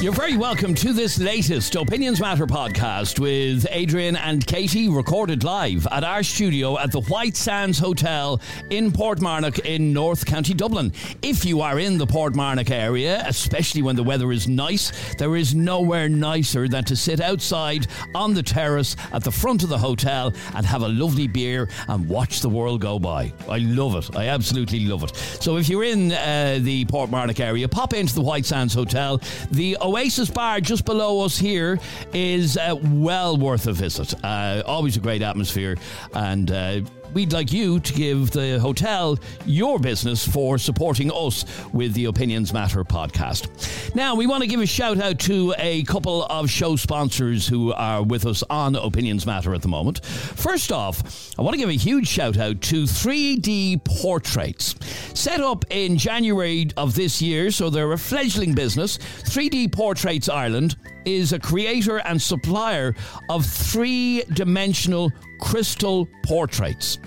You're very welcome to this latest Opinions Matter podcast with Adrian and Katie, recorded live at our studio at the White Sands Hotel in Portmarnock in North County Dublin. If you are in the Portmarnock area, especially when the weather is nice, there is nowhere nicer than to sit outside on the terrace at the front of the hotel and have a lovely beer and watch the world go by. I love it. I absolutely love it. So if you're in uh, the Portmarnock area, pop into the White Sands Hotel. The Oasis Bar just below us here is uh, well worth a visit. Uh, always a great atmosphere, and uh, we'd like you to give the hotel your business for supporting us with the Opinions Matter podcast. Now, we want to give a shout out to a couple of show sponsors who are with us on Opinions Matter at the moment. First off, I want to give a huge shout out to 3D Portraits. Set up in January of this year, so they're a fledgling business. 3D Portraits Ireland is a creator and supplier of three dimensional crystal portraits.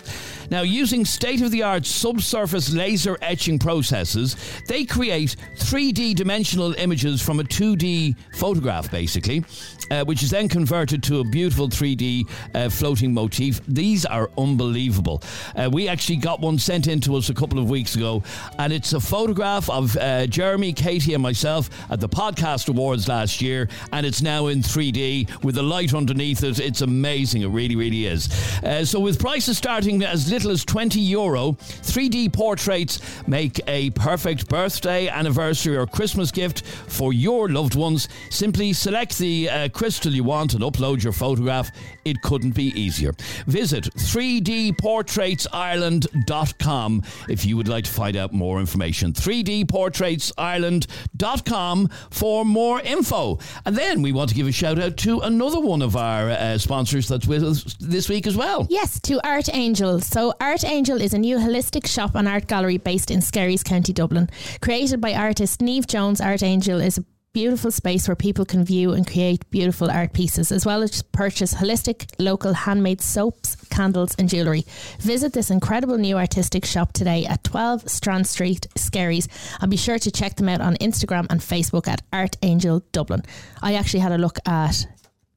Now, using state of the art subsurface laser etching processes, they create 3D dimensional images from a 2D photograph, basically, uh, which is then converted to a beautiful 3D uh, floating motif. These are unbelievable. Uh, we actually got one sent in to us a couple of weeks ago, and it's a photograph of uh, Jeremy, Katie, and myself at the Podcast Awards last year, and it's now in 3D with the light underneath it. It's amazing. It really, really is. Uh, so, with prices starting as little as 20 euro, 3D portraits make a perfect birthday, anniversary, or Christmas gift for your loved ones. Simply select the uh, crystal you want and upload your photograph. It couldn't be easier. Visit 3dportraitsIreland.com if you would like to find out more information. 3dportraitsIreland.com for more info. And then we want to give a shout out to another one of our uh, sponsors that's with us this week as well. Yes, to Art Angel. So, Art Angel is a new holistic shop and art gallery based in Skerries, County Dublin. Created by artist Neve Jones, Art Angel is a beautiful space where people can view and create beautiful art pieces, as well as purchase holistic, local handmade soaps, candles, and jewellery. Visit this incredible new artistic shop today at 12 Strand Street, Skerries, and be sure to check them out on Instagram and Facebook at Art Angel Dublin. I actually had a look at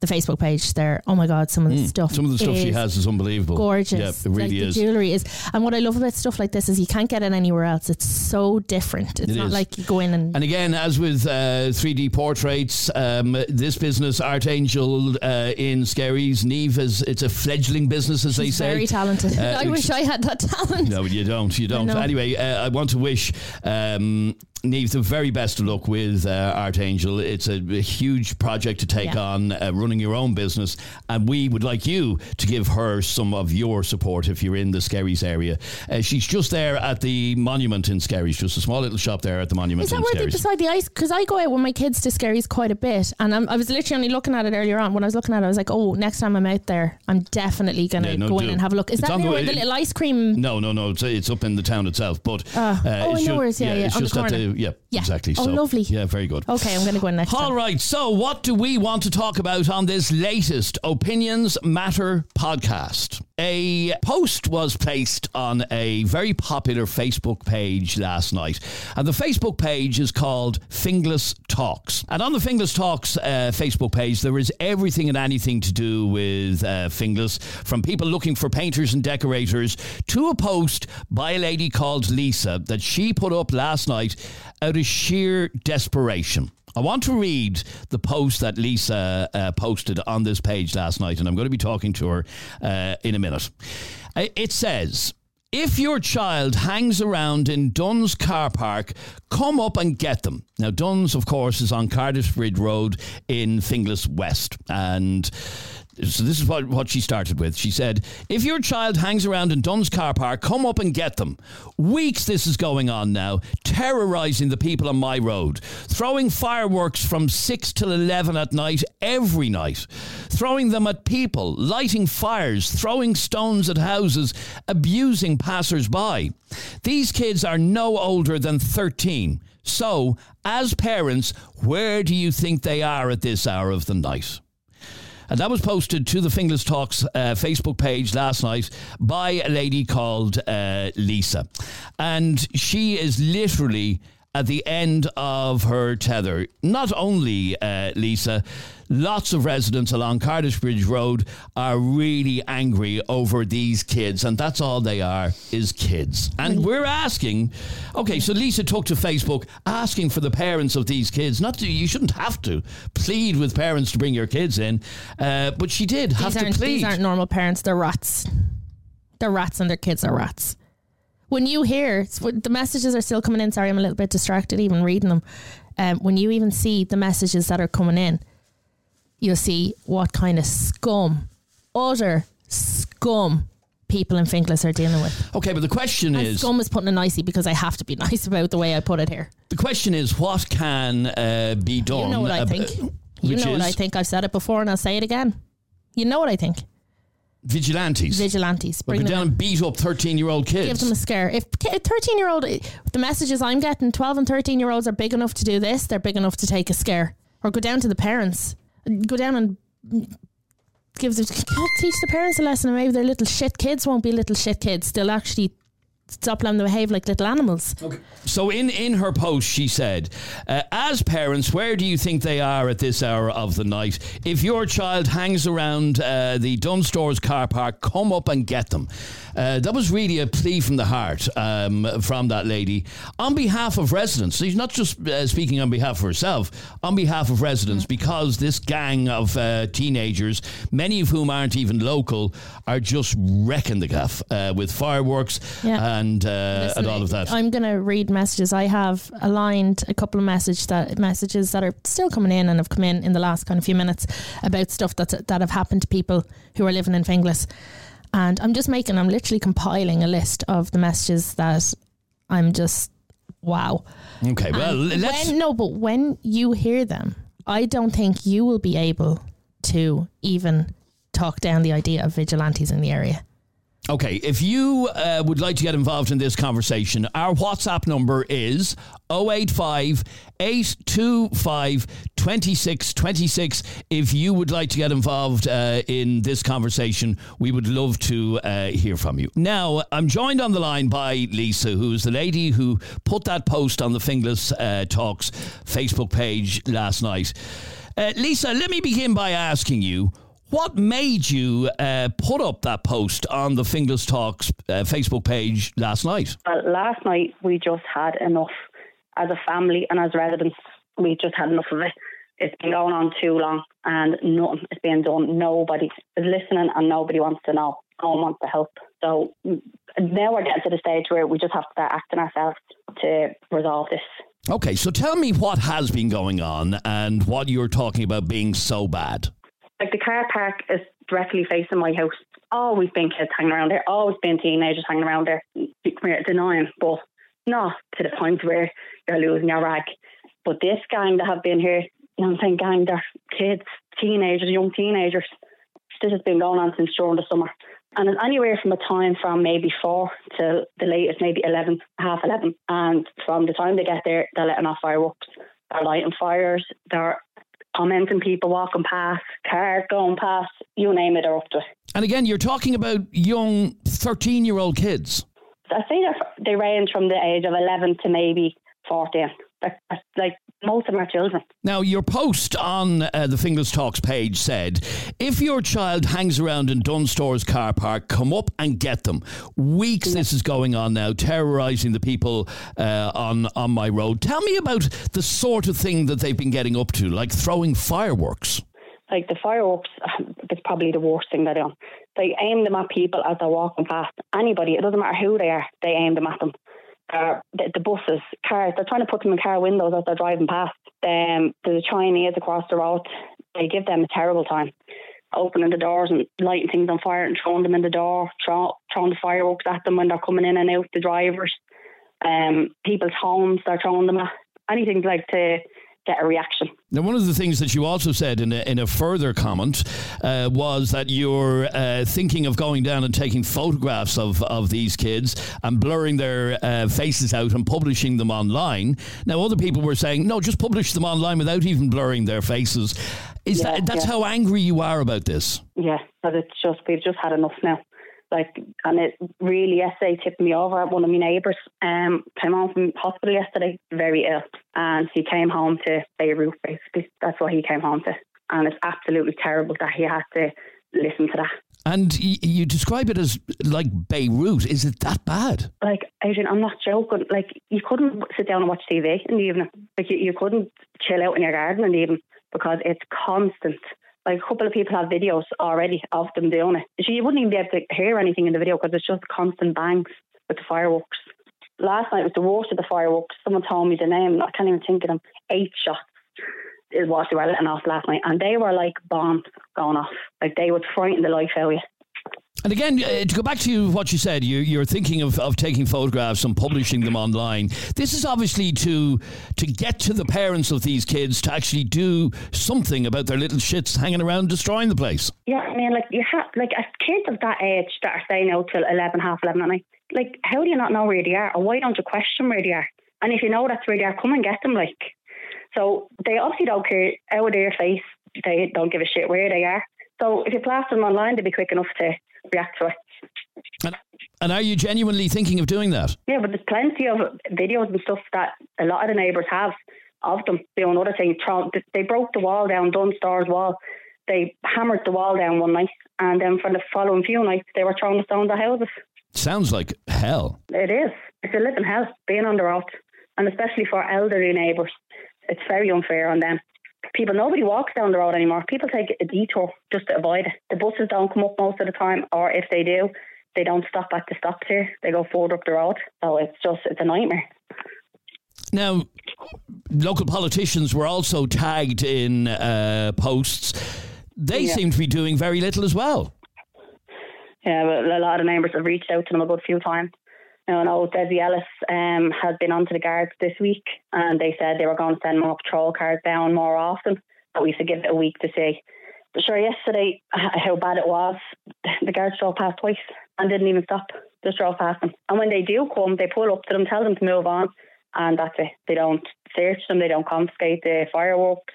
the Facebook page there. Oh my God, some of the stuff. Mm. Some of the stuff she has is unbelievable. Gorgeous. Yeah, it really like is. The jewellery is. And what I love about stuff like this is you can't get it anywhere else. It's so different. It's It not is. like you go in and. And again, as with uh, 3D portraits, um, this business, Art Angel uh, in Skerries, Neve, is it's a fledgling business, as they say. very talented. Uh, I wish I had that talent. No, you don't. You don't. Anyway, uh, I want to wish um, Neve the very best of luck with uh, Art Angel. It's a, a huge project to take Yeah. on, uh, running your own business, and we would like you to give her some of your support if you're in the Skerries area. Uh, she's just there at the monument in Skerries, just a small little shop there at the monument Is that where they beside the ice? Because I go out with my kids to Skerries quite a bit, and I'm, I was literally only looking at it earlier on. When I was looking at it, I was like, "Oh, next time I'm out there, I'm definitely gonna Yeah, no, go do. in and have a look." Is It's that the near way- the little ice cream? No, no, no. It's, it's up in the town itself, but. Oh, I it's know ju- where it is, yeah, yeah, it's on the just at the. Yeah, Yeah. exactly. Oh, so, lovely. Yeah, very good. Okay, I'm gonna go in next All time. right. So, what do we want to talk about on this latest Opinions Matter podcast? A post was placed on a very popular Facebook page last night, and the Facebook page is called Finglas Talks. And on the Finglas Talks uh, Facebook page, there is everything and anything to do with uh, Finglas, from people looking for painters and decorators to a post by a lady called Lisa that she put up last night out of sheer desperation. I want to read the post that Lisa uh, posted on this page last night, and I'm going to be talking to her uh, in a minute. It says, if your child hangs around in Dunnes car park, come up and get them. Now, Dunnes, of course, is on Cardiff Bridge Road in Finglas West. And so this is what, what she started with. She said, If your child hangs around in Dunnes car park, come up and get them. Weeks this is going on now, terrorising the people on my road, throwing fireworks from 6 till 11 at night every night, throwing them at people, lighting fires, throwing stones at houses, abusing passers by. These kids are no older than 13. So, as parents, where do you think they are at this hour of the night? And that was posted to the Finglas Talks uh, Facebook page last night by a lady called uh, Lisa. And she is literally at the end of her tether. Not only, uh, Lisa, lots of residents along Cardiff Bridge Road are really angry over these kids, and that's all they are is kids. And we're asking, okay, so Lisa took to Facebook asking for the parents of these kids. Not to, you shouldn't have to plead with parents to bring your kids in, uh, but she did have to plead. these aren't normal parents. They're rats. They're rats and their kids are rats. When you hear the messages are still coming in, sorry, I'm a little bit distracted even reading them. Um, when you even see the messages that are coming in, you'll see what kind of scum, utter scum, people in Finglas are dealing with. okay, but the question And is, scum is putting it nicely because I have to be nice about the way I put it here. the question is, what can uh, be done? You know what I ab- think. You which know what I think. I've said it before and I'll say it again. You know what I think. Vigilantes. Vigilantes. Bring go them down in. and beat up 13 year old kids. give them a scare. If 13 year old, the messages I'm getting, 12 and 13 year olds are big enough to do this, they're big enough to take a scare. Or go down to the parents, go down and give the, teach the parents a lesson, and maybe their little shit kids won't be little shit kids. They'll actually stop them behave like little animals. So in, in her post, she said, uh, "As parents, where do you think they are at this hour of the night? If your child hangs around uh, the Dunnes Stores car park, come up and get them." Uh, that was really a plea from the heart um, from that lady on behalf of residents. She's not just uh, speaking on behalf of herself, on behalf of residents, because this gang of uh, teenagers, many of whom aren't even local, are just wrecking the gaff uh, with fireworks Yeah. and uh, Listen, and all of that. I'm going to read messages. I have aligned a couple of message that messages that are still coming in and have come in in the last kind of few minutes about stuff that that have happened to people who are living in Finglas. And I'm just making, I'm literally compiling a list of the messages that I'm just wow. Okay, well, And let's. when, no, but when you hear them, I don't think you will be able to even talk down the idea of vigilantes in the area. Okay, if you uh, would like to get involved in this conversation, our WhatsApp number is 085 825 2626. If you would like to get involved uh, in this conversation, we would love to uh, hear from you. Now, I'm joined on the line by Lisa, who's the lady who put that post on the Finglas uh, Talks Facebook page last night. Uh, Lisa, let me begin by asking you. What made you uh, put up that post on the Finglas Talks uh, Facebook page last night? Well, last night we just had enough as a family and as residents. We just had enough of it. It's been going on too long and nothing is being done. Nobody is listening and nobody wants to know. No one wants to help. So mm, now we're getting to the stage where we just have to start acting ourselves to resolve this. Okay, so tell me what has been going on and what you're talking about being so bad. Like the car park is directly facing my house. Always been kids hanging around there. Always been teenagers hanging around there. We're denying, but not to the point where you're losing your rag. But this gang that have been here, you know what I'm saying, gang, they're kids, teenagers, young teenagers. This has been going on since during the summer. And it's anywhere from a time from maybe four to the latest, maybe 11, half 11. And from the time they get there, they're letting off fireworks. They're lighting fires. They're commenting people walking past, cars going past, you name it, they're up to it. And again, you're talking about young 13 year old kids. I say they range from the age of 11 to maybe 14. They're, like most of are children. Now, your post on uh, the Finglas Talks page said, if your child hangs around in Dunnes Stores' car park, come up and get them. Weeks this is going on now, terrorising the people uh, on, on my road. Tell me about the sort of thing that they've been getting up to, like throwing fireworks. Like the fireworks, it's probably the worst thing they're doing. They aim them at people as they're walking past. Anybody, it doesn't matter who they are, they aim them at them. Uh, the, the buses, cars, they're trying to put them in car windows as they're driving past. Um, there's a Chinese across the road. They give them a terrible time. Opening the doors and lighting things on fire and throwing them in the door, throw, throwing the fireworks at them when they're coming in and out, the drivers. Um, people's homes, they're throwing them at. Anything like to get a reaction. Now, one of the things that you also said in a, in a further comment uh, was that you're uh, thinking of going down and taking photographs of, of these kids and blurring their uh, faces out and publishing them online. Now, other people were saying, no, just publish them online without even blurring their faces. Is Yeah, that that's yeah. how angry you are about this? Yeah, but it's just we've just had enough now. Like, and it really yesterday tipped me over. One of my neighbours um, came home from hospital yesterday, very ill, and he came home to Beirut. Basically, that's what he came home to, and it's absolutely terrible that he had to listen to that. And y- you describe it as like Beirut. Is it that bad? Like, Adrian, I'm not joking. Like, you couldn't sit down and watch TV in the evening. Like, you, you couldn't chill out in your garden in the evening because it's constant. Like, a couple of people have videos already of them doing it. So you wouldn't even be able to hear anything in the video because it's just constant bangs with the fireworks. Last night was the worst of the fireworks. Someone told me the name. I can't even think of them. Eight shots is what they were letting off last night. And they were like bombs going off. Like, they would frighten the life out of you. And again, uh, to go back to what you said, you, you're thinking of, of taking photographs and publishing them online. This is obviously to to get to the parents of these kids to actually do something about their little shits hanging around destroying the place. Yeah, I mean, like you have like kids of that age that are staying out till eleven, half eleven at night. Like, how do you not know where they are, or why don't you question where they are? And if you know that's where they are, come and get them. Like, so they obviously don't care out of their face. They don't give a shit where they are. So if you plaster them online, they'll be quick enough to react to it. And, and are you genuinely thinking of doing that? Yeah, but there's plenty of videos and stuff that a lot of the neighbours have of them doing other things. They broke the wall down, Dunnes Stores wall. They hammered the wall down one night, and then for the following few nights, they were throwing the stones at houses. Sounds like hell. It is. It's a living hell being on the road, and especially for elderly neighbours. It's very unfair on them. People, nobody walks down the road anymore. People take a detour just to avoid it. The buses don't come up most of the time, or if they do, they don't stop at the stops here. They go forward up the road. So it's just, it's a nightmare. Now, local politicians were also tagged in uh, posts. They Yeah. seem to be doing very little as well. Yeah, but a lot of neighbours have reached out to them a good few times. Now, I know Dessie Ellis um, has been onto the guards this week, and they said they were going to send more patrol cars down more often. But we should give it a week to see. But sure, yesterday, how bad it was, the guards drove past twice and didn't even stop. Just drove past them. And when they do come, they pull up to them, tell them to move on, and that's it. They don't search them, they don't confiscate the fireworks.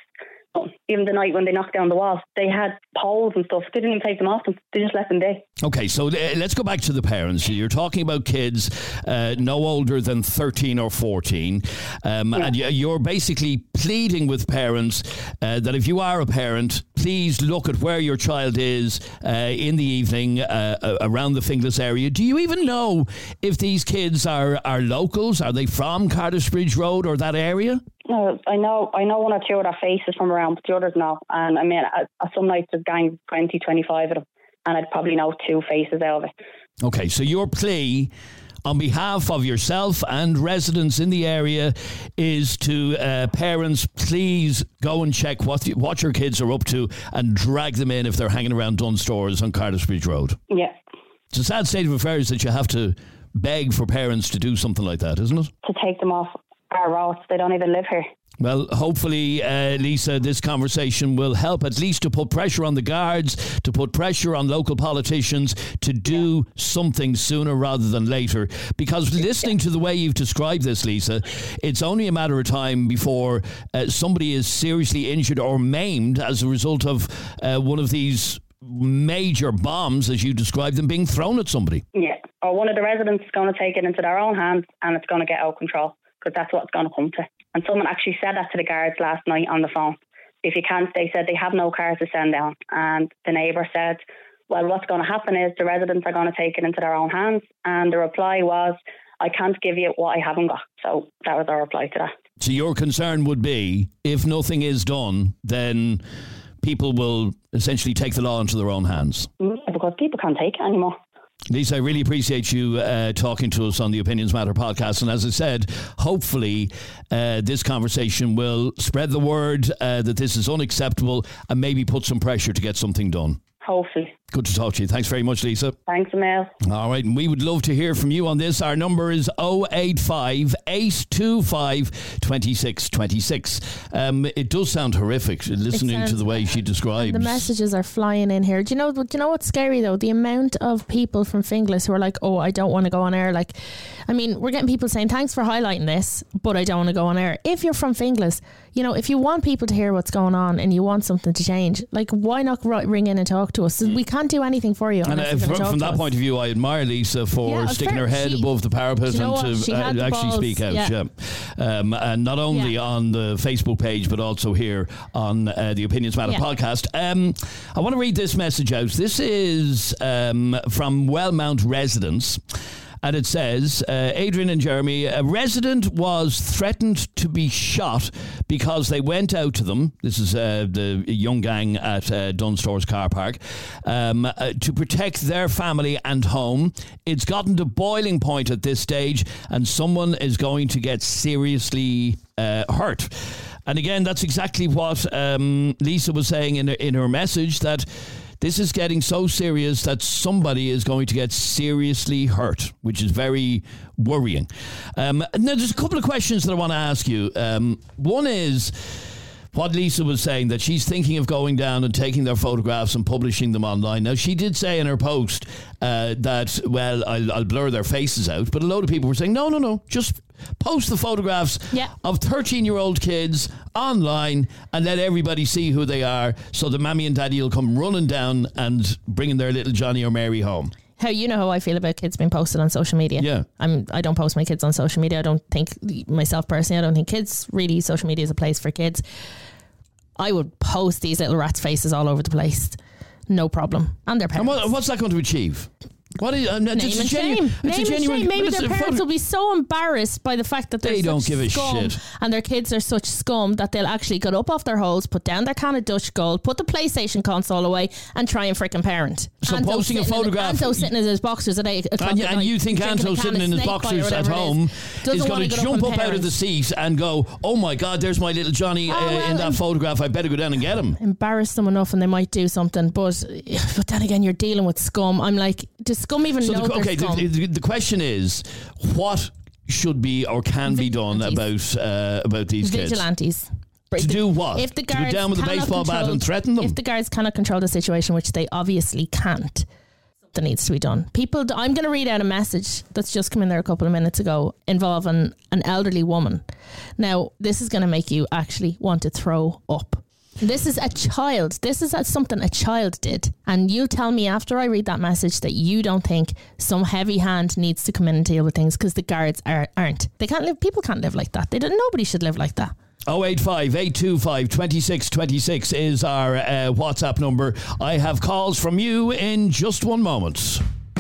Even the night when they knocked down the wall, they had poles and stuff. They didn't even take them off them. They just left them there. Okay, so uh, let's go back to the parents. You're talking about kids uh, no older than 13 or 14. Um, And you're basically pleading with parents uh, that if you are a parent, please look at where your child is uh, in the evening uh, around the Finglas area. Do you even know if these kids are, are locals? Are they from Cardiff Bridge Road or that area? No, I know I know one or two of their faces from around, but the others no. And I mean, at, at some nights there's gang 20, 25 of them, and I'd probably know two faces out of it. Okay, so your plea on behalf of yourself and residents in the area is to uh, parents, please go and check what the, what your kids are up to and drag them in if they're hanging around Dunnes Stores on Cardiff Bridge Road. Yeah, It's a sad state of affairs that you have to beg for parents to do something like that, isn't it? to take them off our roads. They don't even live here. Well, hopefully, uh, Lisa, this conversation will help at least to put pressure on the guards, to put pressure on local politicians to do something sooner rather than later. Because listening to the way you've described this, Lisa, it's only a matter of time before uh, somebody is seriously injured or maimed as a result of uh, one of these major bombs, as you described them, being thrown at somebody. Yeah, or one of the residents is going to take it into their own hands, and it's going to get out of control because that's what it's going to come to. And someone actually said that to the guards last night on the phone. If you can't, they said they have no cars to send down, and the neighbour said, "Well, what's going to happen is the residents are going to take it into their own hands." And the reply was, "I can't give you what I haven't got." So that was our reply to that. So your concern would be if nothing is done, then people will essentially take the law into their own hands. Yeah, because people can't take it anymore. Lisa, I really appreciate you uh, talking to us on the Opinions Matter podcast. And as I said, hopefully uh, this conversation will spread the word uh, that this is unacceptable and maybe put some pressure to get something done. Hopefully. Good to talk to you. Thanks very much, Lisa. Thanks, Emil. All right, and we would love to hear from you on this. Our number is 085 825 2626. Um, it does sound horrific listening sounds- to the way she describes. The messages are flying in here. Do you know? Do you know what's scary though? The amount of people from Finglas who are like, "Oh, I don't want to go on air." Like, I mean, we're getting people saying, "Thanks for highlighting this, but I don't want to go on air." If you're from Finglas, you know, if you want people to hear what's going on and you want something to change, like, why not ri- ring in and talk to us? We can't do anything for you. And uh, from, from that us. point of view, I admire Lisa for Yeah, sticking her head she- above the parapet you know and to uh, actually balls, speak out. Yeah. yeah. Um, and not only Yeah. on the Facebook page, but also here on uh, the Opinions Matter podcast. Um, I want to read this message out. This is um, from Wellmount Residents. And it says, uh, Adrian and Jeremy, a resident was threatened to be shot because they went out to them. This is uh, the young gang at uh, Dunnes Stores car park um, uh, to protect their family and home. It's gotten to boiling point at this stage, and someone is going to get seriously uh, hurt. And again, that's exactly what um, Lisa was saying in her, in her message that this is getting so serious that somebody is going to get seriously hurt, which is very worrying. Um, now, there's a couple of questions that I want to ask you. Um, one is what Lisa was saying that she's thinking of going down and taking their photographs and publishing them online. Now, she did say in her post uh, that, well, I'll, I'll blur their faces out, but a load of people were saying, no, no, no, just post the photographs Yeah. of 13 year old kids online and let everybody see who they are so the mammy and daddy will come running down and bringing their little Johnny or Mary home. How you know how I feel about kids being posted on social media? Yeah. I'm. I don't post my kids on social media. I don't think myself personally. I don't think kids really social media is a place for kids. I would post these little rats' faces all over the place, no problem, and their And parents. what, what's that going to achieve? What is, um, Name it's and shame. It's Name genuine. and shame. Maybe their parents will be so embarrassed by the fact that they're They don't give a scum shit. and their kids are such scum that they'll actually get up off their holes, put down their can of Dutch Gold, put the PlayStation console away, and try and frickin' parent. So Anto posting a photograph- Anto sitting in his boxers at eight o'clock And, and night, you think Anto sitting in his boxers at home Doesn't is going to jump and up out of the seat and go, "Oh my God, there's my little Johnny uh, Oh, well, in that photograph. I better go down and get him." embarrass them enough and they might do something but but then again you're dealing with scum I'm like does scum even So know the, okay, scum? the, the, the question is, what should be or can be done about uh, about these kids? vigilantes To do what? if the To go guards down with a baseball bat and threaten them? if the guards cannot control the situation which they obviously can't something needs to be done people I'm going to read out a message that's just come in there a couple of minutes ago involving an elderly woman now this is going to make you actually want to throw up this is a child. This is a- something a child did. And you tell me after I read that message that you don't think some heavy hand needs to come in and deal with things because the guards are, aren't. They can't live, people can't live like that. They don't, nobody should live like that. 085 825 2626 is our uh, WhatsApp number. I have calls from you in just one moment.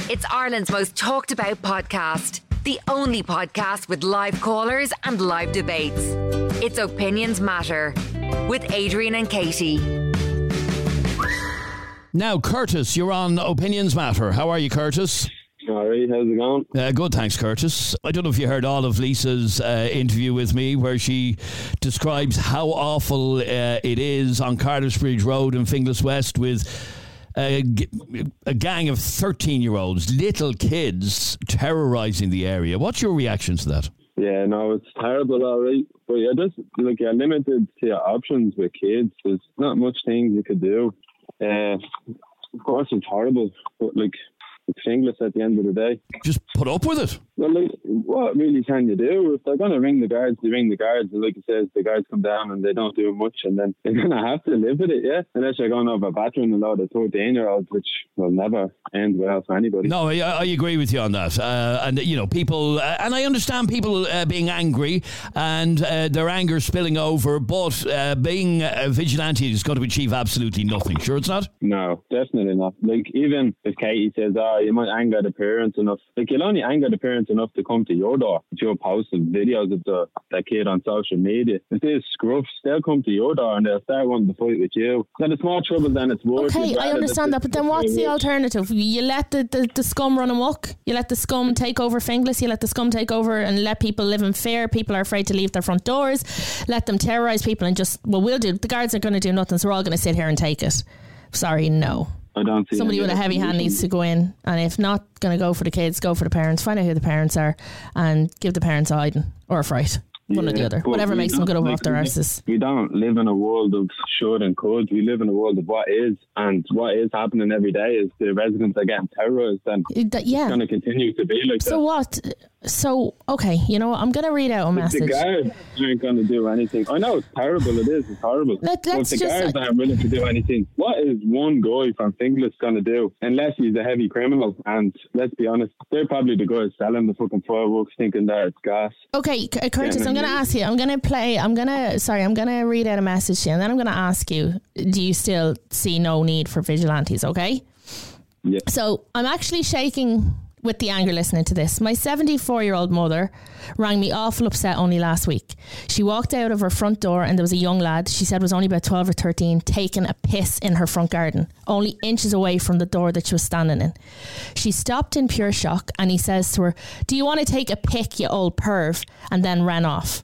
It's Ireland's most talked about podcast. The only podcast with live callers and live debates. It's Opinions Matter with Adrian and Katie. Now, Curtis, you're on Opinions Matter. How are you, Curtis? All right, how's it going? Uh, good, thanks, Curtis. I don't know if you heard all of Lisa's uh, interview with me where she describes how awful uh, it is on Cardiffsbridge Road in Finglas West with a gang of 13 year olds, little kids, terrorising the area. What's your reaction to that? Yeah, no, it's terrible, all right. But you're just like you're limited to your options with kids. There's not much things you could do. Uh, of course, it's horrible, but like it's English at the end of the day. Just put up with it. Well, like, what really can you do? If they're going to ring the guards, they ring the guards. And like it says, the guards come down and they don't do much, and then they're going to have to live with it, yeah? Unless you're going over a battering a lot of 13 year olds, which will never end well for anybody. No, I, I agree with you on that. Uh, and, you know, people, uh, and I understand people uh, being angry and uh, their anger spilling over, but uh, being a vigilante is going to achieve absolutely nothing. Sure, it's not? No, definitely not. Like even if Katie says, "Oh, you might anger the parents enough," like you'll only anger the parents enough to come to your door if you're posting videos of the that kid on social media. If there's scruffs, they'll er come to your door and they'll start wanting to fight with you. Then it's more trouble than it's worth. Okay, I understand that, but then what's the alternative? You let the, the, the scum run amok. You let the scum take over Finglas. You let the scum take over and let people live in fear. People are afraid to leave their front doors. Let them terrorise people and just, well, we'll do. The guards are going to do nothing, so we're all going to sit here and take it. Sorry, no. I don't see Somebody with a heavy hand needs to go in, and if not going to go for the kids, go for the parents. Find out who the parents are, and give the parents a hiding or a fright, one or the other, whatever makes them get like, off their arses. We don't live in a world of should and could. We live in a world of what is, and what is happening every day is the residents are getting terrorised, and that- it's yeah. going to continue to be like So that. So what? So okay, you know what? I'm going to read out a message. The guards aren't going to do anything. I know it's terrible. It is. It's horrible. Let- but let's the guards aren't willing to do anything. What is one guy from Finglas going to do? Unless he's a heavy criminal. And let's be honest, they're probably the guys selling the fucking fireworks, thinking that it's gas. Okay, uh, Curtis, I'm going to ask you. I'm going to play. I'm going to. Sorry, I'm going to read out a message you, and then I'm going to ask you. Do you still see no need for vigilantes? Okay. Yeah. So I'm actually shaking with the anger listening to this. My 74 year old mother rang me awful upset only last week. She walked out of her front door and there was a young lad, she said was only about 12 or 13, taking a piss in her front garden, only inches away from the door that she was standing in. She stopped in pure shock and he says to her, Do you want to take a pic, you old perv? And then ran off.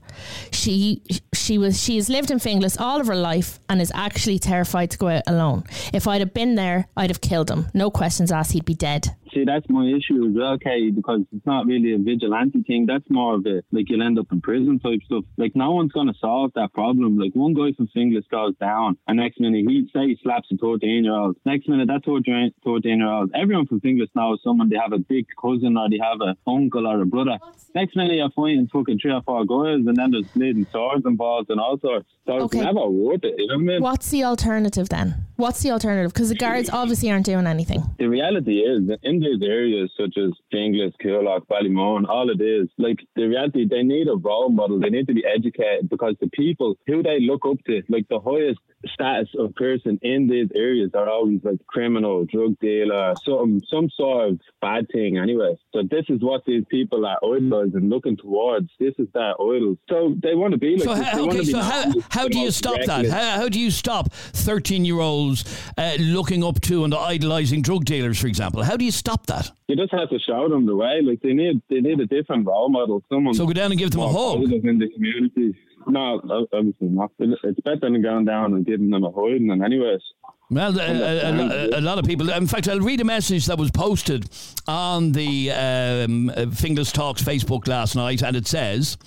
She she was she has lived in Finglas all of her life and is actually terrified to go out alone. If I'd have been there, I'd have killed him. No questions asked, he'd be dead. See, that's my issue as well, Katie, because it's not really a vigilante thing. That's more of a, like, you'll end up in prison type stuff. Like, no one's going to solve that problem. Like, one guy from Finglas goes down, and next minute he say he slaps a 13 year old. Next minute, that 13 year old, everyone from Finglas knows someone, they have a big cousin or they have a uncle or a brother. Next minute, you're finding fucking three or four guys, and then there's bleeding swords involved and all sorts. So Okay. it's never worth it, you know what I mean? What's the alternative then? What's the alternative? Because the guards obviously aren't doing anything. the reality is in areas such as Finglas, Coolock, Ballymun, all it is, like the reality, they need a role model. They need to be educated because the people who they look up to, like the highest status of person in these areas are always like criminal, drug dealer, some some sort of bad thing anyway. So this is what these people are idolizing, looking towards. This is their idol. So they want to be like So this. How, okay, so how, how do you stop that? How, how do you stop 13 year olds uh, looking up to and idolising drug dealers, for example? How do you stop that? You just have to show them the way. Like they need, they need a different role model. Someone So go down and give them a hug. in the community. No, obviously not. It's better than going down and giving them a hiding. And anyways, Well, a, a, a, a- a lot of people. In fact, I'll read a message that was posted on the um, uh, Finglas Talks Facebook last night, and it says,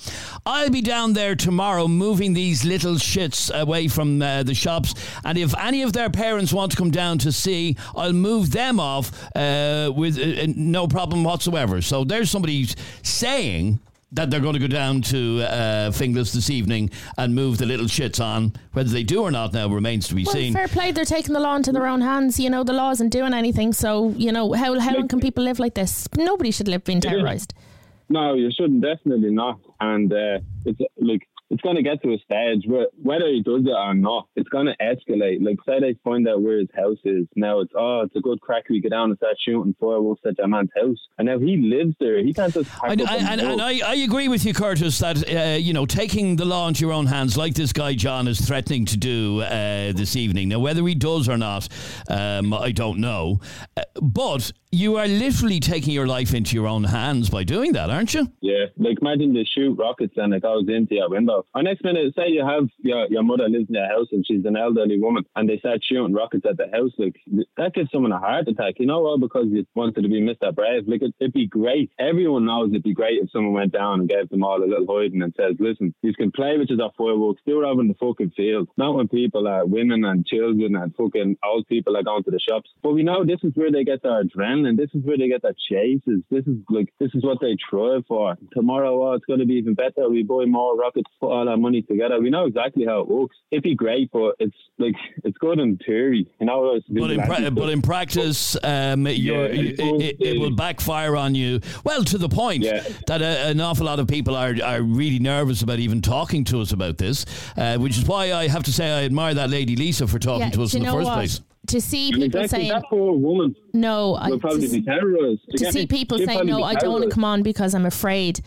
"I'll be down there tomorrow, moving these little shits away from uh, the shops, and if any of their parents want to come down to see, I'll move them off uh, with uh, uh, no problem whatsoever." So there's somebody saying. That they're going to go down to uh, Finglas this evening and move the little shits on. Whether they do or not now remains to be Well, seen. fair play. They're taking the law into their own hands. You know, the law isn't doing anything. So, you know, how, how long can people live like this? Nobody should live being terrorised. no, you shouldn't. Definitely not. And uh, it's like it's going to get to a stage where whether he does it or not, it's going to escalate. Like say they find out where his house is. Now it's oh, it's a good crack. We go down and start shooting fireworks at that man's house. And now he lives there. He can't just. up and, and, and I, I agree with you, Curtis, that uh, you know taking the law into your own hands, like this guy John is threatening to do uh, this evening. Now, whether he does or not, um, I don't know. Uh, but you are literally taking your life into your own hands by doing that, aren't you? Yeah, like imagine they shoot rockets and it goes into your window. Or next minute, say you have your, your mother lives in your house and she's an elderly woman and they start shooting rockets at the house. Like that gives someone a heart attack. You know, all because you wanted to be Mr. Brave. Like it, it'd be great. Everyone knows it'd be great if someone went down and gave them all a little hiding and says, "Listen, you can play with your fireworks. Do it over in the fucking field. Not when people are women and children and fucking old people are going to the shops. But we know this is where they get their adrenaline. This is where they get their chases. This is like this is what they try for. Tomorrow, oh, it's going to be even better. We buy more rockets, put all our money together. We know exactly how it works. It'd be great, but it's like it's good in theory. You know, it's But in, pra- but in practice, um, you're, it it, it, it will backfire on you. Well, to the point Yeah. that a, an awful lot of people are, are really nervous about even talking to us about this, uh, which is why I have to say I admire that lady Lisa for talking Yeah, to us in the first what? place. To see And people exactly, saying, that poor woman no, I, will probably to, be terrorised. You to see me? people saying, no, I don't want to come on because I'm afraid,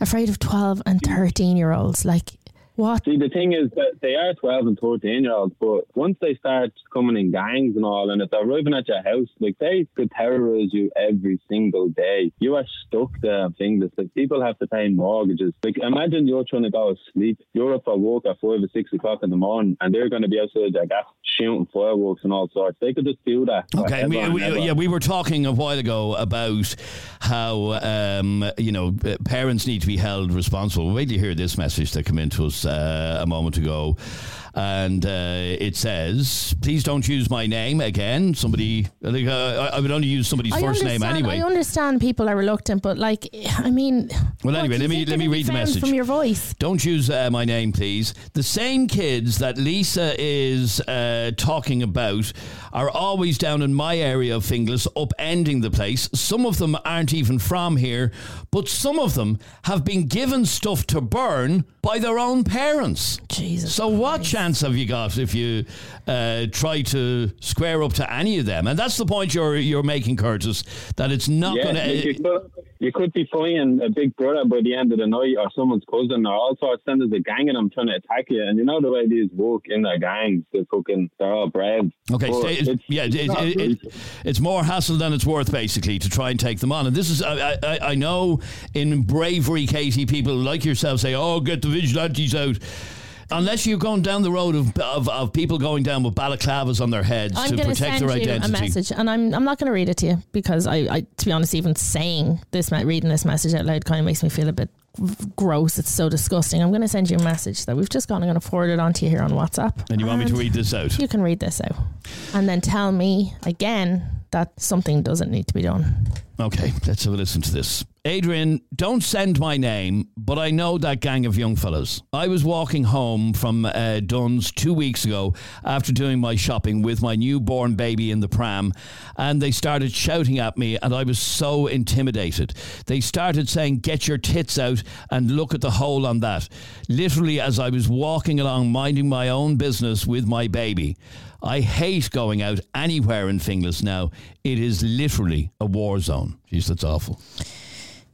afraid of 12 and 13 year olds. Like, What? See, the thing is that they are 12 and 13 year olds, but once they start coming in gangs and all, and if they're arriving at your house, like they could terrorize you every single day. You are stuck there things. Like people have to pay mortgages. Like imagine you're trying to go to sleep. You're up for work at five or six o'clock in the morning, and they're going to be outside their gas shooting fireworks and all sorts. They could just do that. Okay, we, we, yeah, we were talking a while ago about how um, you know parents need to be held responsible. Wait till you hear this message that came into us uh, a moment ago and uh, it says, "Please don't use my name again." Somebody, like, uh, I would only use somebody's I first name anyway. I understand people are reluctant, but like, I mean, well, anyway, let me let me read the message from your voice. Don't use uh, my name, please. The same kids that Lisa is uh, talking about are always down in my area of Finglas, upending the place. Some of them aren't even from here, but some of them have been given stuff to burn by their own parents. Jesus. So, Christ. what chance have you got if you uh, try to square up to any of them? And that's the point you're you're making, Curtis. That it's not yeah, going to. You, could, you could be finding a big brother by the end of the night, or someone's cousin, or all sorts. Then there's a gang and I'm trying to attack you, and you know the way these work in their gangs. They're fucking, they're all brave. Okay, stay, it's, yeah, it, it, it, it's more hassle than it's worth, basically, to try and take them on. And this is, I, I, I know, in bravery, Katie, people like yourself say, "Oh, get the vigilantes out." Unless you're going down the road of, of, of people going down with balaclavas on their heads I'm to protect their identity. a message, and I'm I'm not going to read it to you because I, I, to be honest, even saying this, reading this message out loud, kind of makes me feel a bit gross. It's so disgusting. I'm going to send you a message that we've just got. I'm going to forward it on to you here on WhatsApp. And you want me to read this out? You can read this out, and then tell me again that something doesn't need to be done. Okay, let's have a listen to this. Adrian, don't send my name, but I know that gang of young fellas. I was walking home from uh, Dunnes two weeks ago after doing my shopping with my newborn baby in the pram, and they started shouting at me, and I was so intimidated. They started saying, Get your tits out and look at the hole on that. Literally, as I was walking along, minding my own business with my baby. I hate going out anywhere in Finglas now. It is literally a war zone. Jeez, that's awful.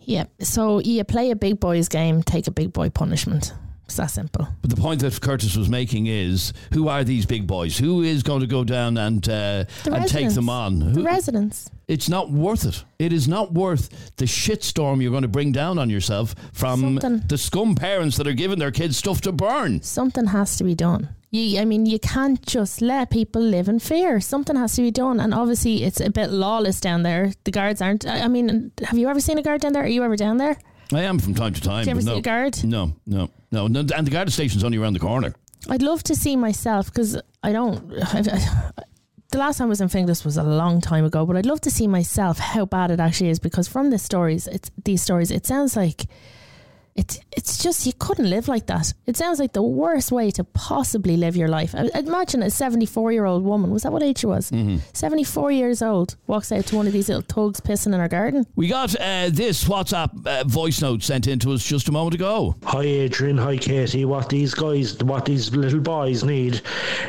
Yeah. So you play a big boys game, take a big boy punishment. It's that simple. But the point that Curtis was making is, who are these big boys? Who is going to go down and uh, and take them on? The who, residents. It's not worth it. It is not worth the shitstorm you're going to bring down on yourself from Something. the scum parents that are giving their kids stuff to burn. Something has to be done. You, I mean, you can't just let people live in fear. Something has to be done, and obviously, it's a bit lawless down there. The guards aren't. I mean, have you ever seen a guard down there? Are you ever down there? I am from time to time. Do you ever see a guard? No, no, no, no. And the guard station's only around the corner. I'd love to see myself because I don't. I, I, the last time I was in Finglas was a long time ago, but I'd love to see myself how bad it actually is because from the stories, it's these stories, it sounds like it's it's just you couldn't live like that. It sounds like the worst way to possibly live your life. I, imagine a seventy-four year old woman. Was that what age she was? Mm-hmm. Seventy-four years old walks out to one of these little thugs pissing in her garden. We got uh, this WhatsApp uh, voice note sent in to us just a moment ago. Hi Adrian, hi Katie. What these guys, what these little boys need,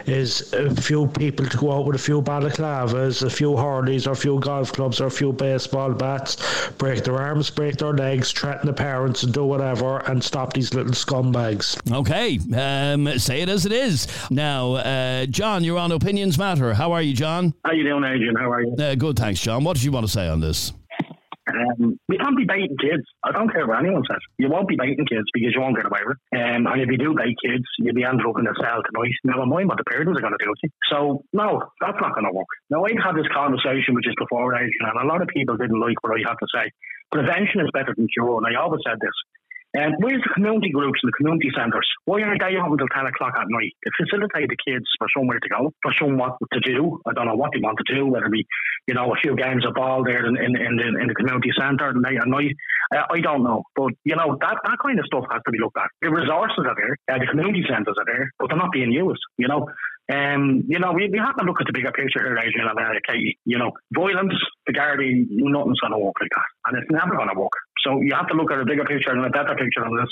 is a few people to go out with a few balaclavas, a few hurleys, or a few golf clubs, or a few baseball bats, break their arms, break their legs, threaten the parents, and do whatever whatever and stop these little scumbags. Okay, um, say it as it is. Now, uh, John, you're on Opinions Matter. How are you, John? How you doing, Adrian? How are you? Uh, good, thanks, John. What did you want to say on this? Um, we can't be baiting kids. I don't care what anyone says. You won't be baiting kids because you won't get away with it. Um, and if you do bait kids, you'll be ended up in a cell tonight. Never mind what the parents are going to do with you. So, no, that's not going to work. Now, I've had this conversation with just before, Adrian, and a lot of people didn't like what I had to say. Prevention is better than cure, and I always said this. And um, where's the community groups and the community centres? Why aren't they open until 10 o'clock at night to facilitate the kids for somewhere to go, for someone to do? I don't know what they want to do, whether it be, you know, a few games of ball there in, in, in, the, in the community centre at night. Uh, I don't know. But, you know, that, that kind of stuff has to be looked at. The resources are there, uh, the community centres are there, but they're not being used, you know. Um, you know, we, we have to look at the bigger picture here, Adrian and. You know, violence, the Gardaí, nothing's going to work like that. And it's never going to work. So you have to look at a bigger picture and a better picture on this.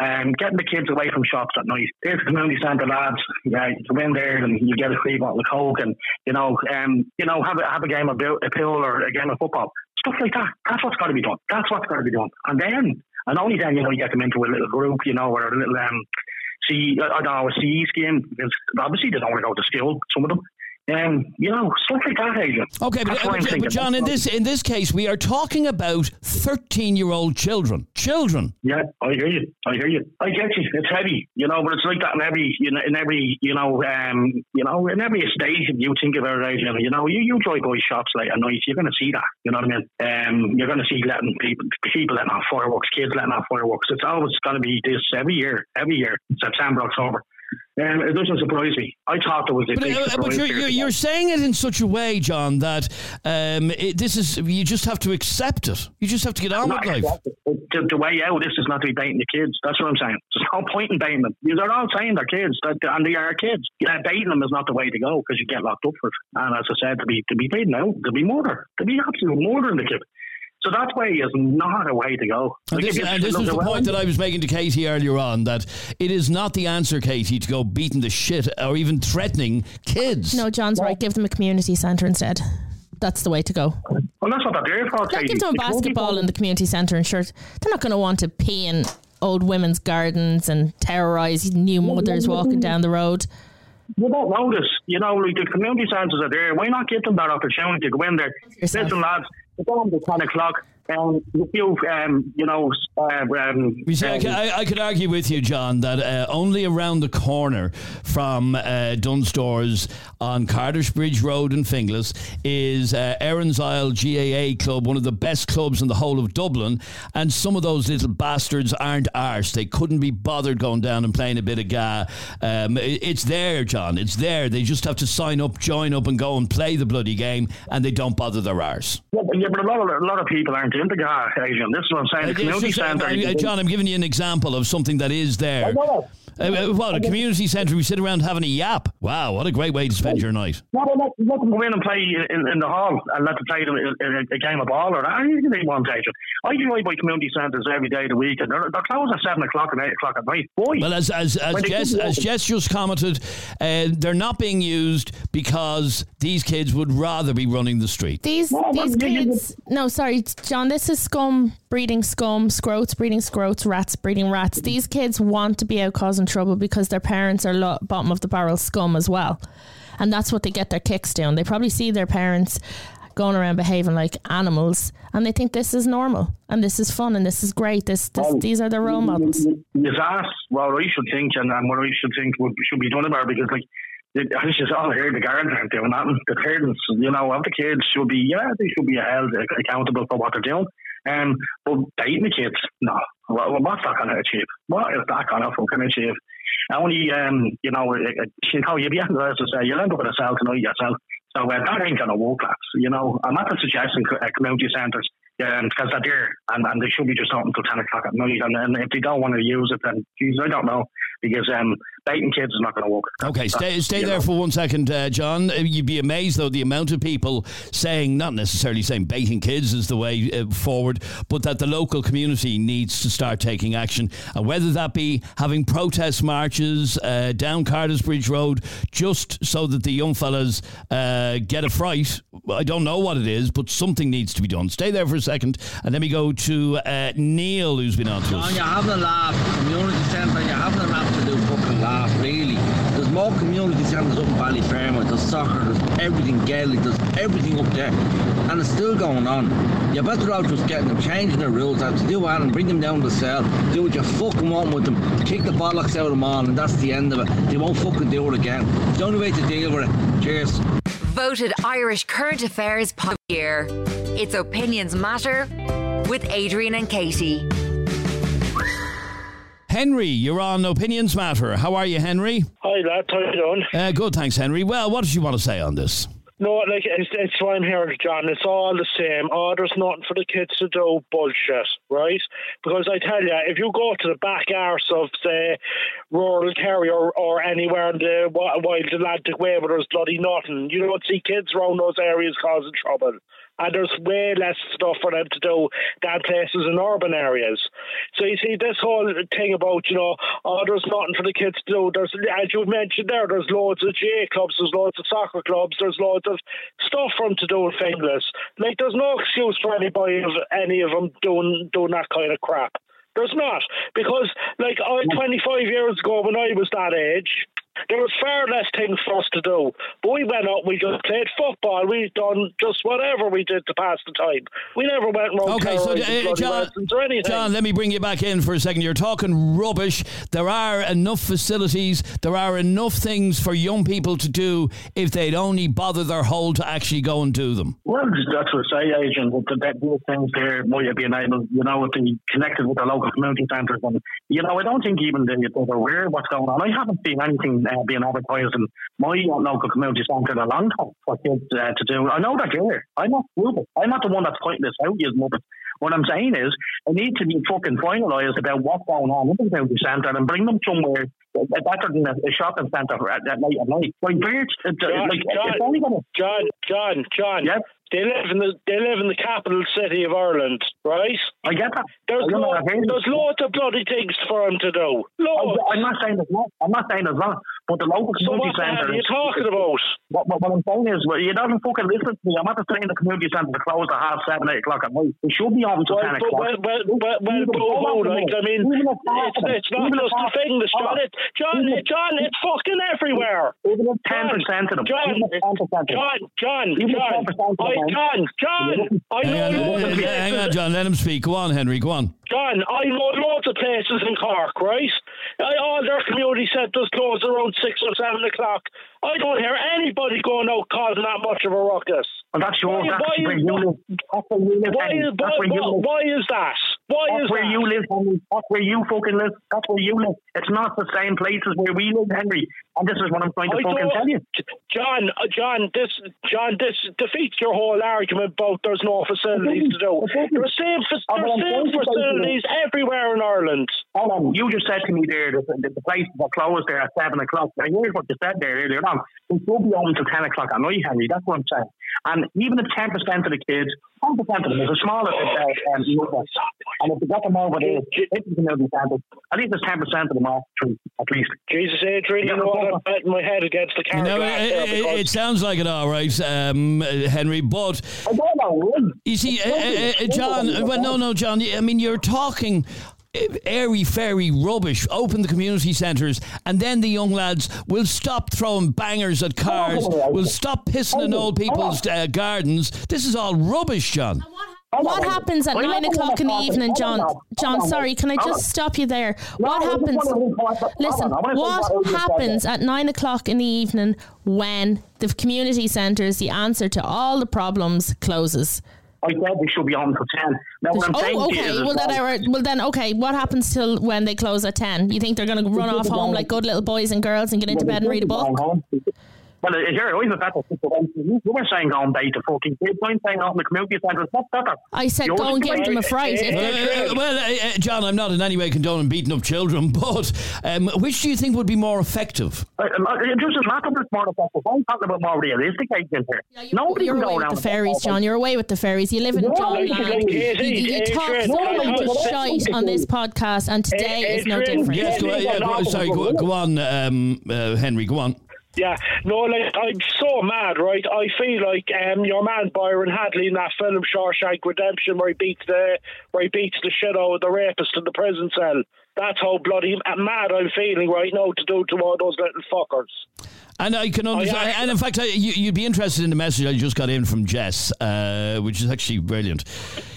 Um, getting the kids away from shops at night. There's the community centre lads. Yeah, you go in there and you get a free bottle of coke and you know, um, you know, have a have a game of a pool or a game of football. Stuff like that. That's what's got to be done. That's what's got to be done. And then, and only then, you know, you get them into a little group, you know, or a little um, see, I don't know, a CE scheme because obviously they don't want to go to school. Some of them, um, you know, stuff like that, Adrian. Okay, but, That's but, but John, in this in this case, we are talking about thirteen-year-old children. Children. Yeah, I hear you. I hear you. I get you. It's heavy, you know, but it's like that in every, you know, in every, you know, um, you know, in every estate. If you think about it, you know, you, you drive by shops late at night, you're going to see that. You know what I mean? Um, you're going to see letting people, people letting off fireworks, kids letting off fireworks. It's always going to be this every year, every year, September, October. Um, it doesn't surprise me. I thought there was a But, big uh, but you're, you're, you're saying it in such a way, John, that um, it, this is you just have to accept it. You just have to get on with life. The, the way out, this is not to be baiting the kids. That's what I'm saying. There's no point in baiting them. They're all saying they're kids, that, and they are kids. Yeah, baiting them is not the way to go because you get locked up for it. And as I said, to be to be baiting out, to be murder, to be absolute murdering the kid. So that way is not a way to go. And Like, this, if and this look was the point that I was making to Katie earlier on that it is not the answer, Katie, to go beating the shit or even threatening kids. No, John's right. Give them a community centre instead. That's the way to go. Well, that's what they're there for. Katie. give them a basketball in the community centre and sure, they're not going to want to pee in old women's gardens and terrorise new mothers walking down the road. You don't notice, you know, like the community centres are there. Why not give them that opportunity to go in there? Yourself. Listen, lads, it's on the 10 o'clock. Um, you, um, you know, uh, um, You see, I, um, could- I, I could argue with you, John, that uh, only around the corner from uh, Dunnes Stores on Cardiffsbridge Road in Finglas is uh, Erin's Isle GAA Club, one of the best clubs in the whole of Dublin. And some of those little bastards aren't arse. They couldn't be bothered going down and playing a bit of GAA. Um, it- it's there, John. It's there. They just have to sign up, join up, and go and play the bloody game, and they don't bother their arse. yeah, but, yeah, but a lot of a lot of people aren't into GAA, Adrian. This is what I'm saying. The community it's just, centre. uh, John, I'm giving you an example of something that is there. I know. Uh, uh, what, a community centre, we sit around having a yap. Wow, what a great way to spend your night. No, but let, let them go in and play in, in the hall and let them play them in, in a, a game of ball or anything they want, Adrian. I drive by community centres every day of the week and they're, they're closed at 7 o'clock and 8 o'clock at night. Why? Well, as as as Jess, as Jess just commented, uh, they're not being used because these kids would rather be running the street. These No, these but you- you- kids. No, sorry, John. This is scum breeding scum, scroats breeding scroats, rats breeding rats. These kids want to be out causing trouble because their parents are lo- bottom of the barrel scum as well, and that's what they get their kicks doing. They probably see their parents going around behaving like animals, and they think this is normal and this is fun and this is great. This, this these are their role models. You asked what I should think and, and what I should think would, should be done about it because, like, it's just all here. The guardians aren't doing nothing. The parents, you know, of the kids should be, yeah, they should be held accountable for what they're doing. Um, but dating the kids, no. What, what's that going to achieve? What is that going to fucking achieve? Only, um, you know, it, it, you know, you'll be able to say, you'll end up with a cell tonight yourself. So uh, that ain't going to work, lads. You know, I'm not suggesting uh, community centres um, because they're there and, and they should be just open until 10 o'clock at night. And then if they don't want to use it, then, geez, I don't know. Because um, baiting kids is not going to work. Okay, stay stay there know. for one second, uh, John. Uh, You'd be amazed though the amount of people saying, not necessarily saying baiting kids is the way uh, forward, but that the local community needs to start taking action, and whether that be having protest marches uh, down Cardiffsbridge Road, just so that the young fellas uh, get a fright. I don't know what it is, but something needs to be done. Stay there for a second, and then we go to uh, Neil, who's been on to John, us. you're having a laugh. Community centre, you're having an absolute fucking laugh, really. There's more community centres up in Ballyfermot. There's soccer, there's everything Gaelic, there's everything up there. And it's still going on. You're better out just getting them, changing the rules out to do that and bring them down the cell. Do what you fucking want with them. Kick the bollocks out of them all and that's the end of it. They won't fucking do it again. It's the only way to deal with it. Cheers. Voted Irish Current Affairs of Year. It's Opinions Matter with Adrian and Katie. Henry, you're on Opinions Matter. How are you, Henry? Hi, lad. How you doing? Uh, good, thanks, Henry. Well, what did you want to say on this? No, like it's, it's what I'm here, John. It's all the same. Oh, there's nothing for the kids to do. Bullshit, right? Because I tell you, if you go to the back arse of say rural Kerry or, or anywhere in the wild Atlantic way where there's bloody nothing, you don't see kids around those areas causing trouble. And there's way less stuff for them to do than places in urban areas. So you see, this whole thing about, you know, oh, there's nothing for the kids to do. There's, as you mentioned there, there's loads of GAA clubs, there's loads of soccer clubs, there's loads of stuff for them to do in Finglas. Like, there's no excuse for anybody of any of them doing doing that kind of crap. There's not because, like, I, 25 years ago when I was that age, there was far less things for us to do. But we went out, we just played football, we done just whatever we did to pass the time. We never went around Okay, so uh, John, or anything. John, let me bring you back in for a second. You're talking rubbish. There are enough facilities, there are enough things for young people to do if they'd only bother their whole to actually go and do them. Well, that's what I say, agent. That, that those things there might have been able, you know, to be connected with the local community centres. And, you know, I don't think even they, they're aware of what's going on. I haven't seen anything uh, being advertised in my local community centre in a long time for kids uh, to do. I know they're there. I'm not stupid. I'm not the one that's pointing this out, you muppet. What I'm saying is, it needs to be fucking finalised about what's going on in the community centre and bring them somewhere better than a, shopping centre at, at night at night. Like, it, John, like, John, it's only going to. John, John, John. Yep. They live in the they live in the capital city of Ireland, right? I get that. There's, I lo- I've heard it. there's loads of bloody things for them to do. Loads. I, I'm not saying there's not. I'm not saying there's not. But the local So community what the eh, hell centre. are you talking about? What, what, what I'm saying is, well, you don't fucking listen to me. I'm not saying the community centre to close at half seven, eight o'clock at er night. It should be on until Well, ten but, o'clock. well, well, well, well, Even but hold on like. I mean, Even if half it's, it's not just the thing, the hold on. John, it, John, Even John, it's fucking everywhere. Even if ten percent of them. John, even if ten percent of them. John, John, John, I, John, John, I Hang know on, loads of hang on. John. Let him speak. Go on, Henry. Go on. John, I know loads of places in Cork, right? I, all their community centres close around six or seven o'clock. I don't hear anybody going out causing that much of a ruckus. And that's your. Why- That's why where is- you live. That's where you live. Why is, why, you live. why is that? Why That's is where that? you live, Henry. That's where you fucking live. That's where you live. It's not the same places where we live, Henry. And this is what I'm trying to I fucking tell you. John, uh, John, this, John, this defeats your whole argument about there's no facilities to do. There's same, Oh, there's same going to say to you- facilities everywhere in Ireland. Hold on, you just said to me there that the, the places are closed there at seven o'clock. I here's what you said there earlier on. It will be open until ten o'clock at night, Henry. That's what I'm saying. And even if ten percent of the kids, ten percent of them is a smaller uh, um, number. and if you get them over there, if you can centres, at least there's ten percent of them off at least. Jesus, Adrian, you know what? Hold I'm betting my head against the You know, it, it, it sounds like it all right, um, uh, Henry. But I don't know. you see, uh, uh, uh, John. uh, Well, no, no, John. I mean, you're talking. uh, Airy fairy rubbish. Open the community centres, and then the young lads will stop throwing bangers at cars. Will stop pissing in old people's uh, gardens. This is all rubbish, John. What happens at nine o'clock in the evening, John? John, sorry, can I just stop you there? What happens? wanna read what- hold Listen, on, I wanna say what what Adrian said happens at nine o'clock in the evening when the community centre is the answer to all the problems, closes? I said they should be on until ten. Now, what I'm Oh, you okay. is Well then, I, well then, okay. What happens till when they close at ten? You think they're going to run off home like good little boys and girls and get into bed and read a book? Well, uh, here, I was at the situation. You you were saying going bait to fucking kids. I'm saying out in the community centre. What's better? I said Your go and give them a fright. situation- Uh, uh, well, uh, uh, John, I'm not in any way condoning beating up children, but um, which do you think would be more effective? Uh, um, uh, It doesn't matter if it's more effective. I'm talking about more realistic agents here. Nobody You're can away go with around the fairies, John. You're away with the fairies. You live in Yeah, John like- land. like You, you, you talk so much was- shite on this podcast, and today is no different. Yes, go, Yeah, yeah, sorry, go, go on, um, uh, Henry, go on. Yeah, no, like I'm so mad, right? I feel like um, your man Byron Hadley in that film Shawshank Redemption, where he beats the where he beats the shit out of the rapist in the prison cell. That's how bloody mad I'm feeling right now to do to all those little fuckers. And I can understand. and in fact, I, you, you'd be interested in the message I just got in from Jess, uh, which is actually brilliant.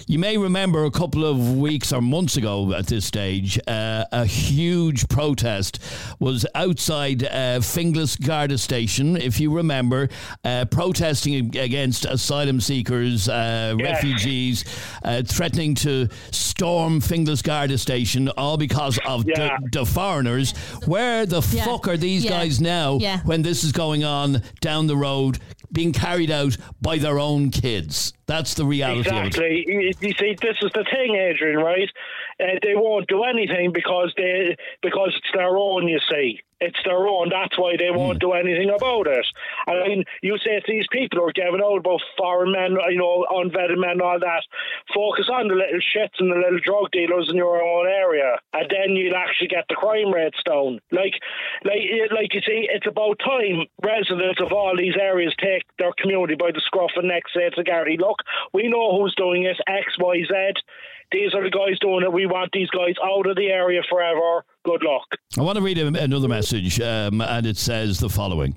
You may remember a couple of weeks or months ago at this stage, uh, a huge protest was outside uh, Finglas Garda Station, if you remember, uh, protesting against asylum seekers, uh, Yeah. refugees, uh, threatening to storm Finglas Garda Station, all because of Yeah. the, the foreigners. Where the Yeah. fuck are these Yeah. guys now Yeah. when this is going on down the road, being carried out by their own kids? That's the reality. Exactly. You see, this is the thing, Adrian. Right? Uh, they won't do anything because they because it's their own. You see, it's their own. That's why they won't do anything about it. I mean, you say to these people who are giving out about foreign men, you know, unvetted men, all that. Focus on the little shits and the little drug dealers in your own area, and then you'll actually get the crime rates down. Like, like, like you see, it's about time residents of all these areas take their community by the scruff and neck, say to Gary, look, we know who's doing it, X, Y, Z. these are the guys doing it. We want these guys out of the area forever. Good luck. I want to read another message, um, and it says the following.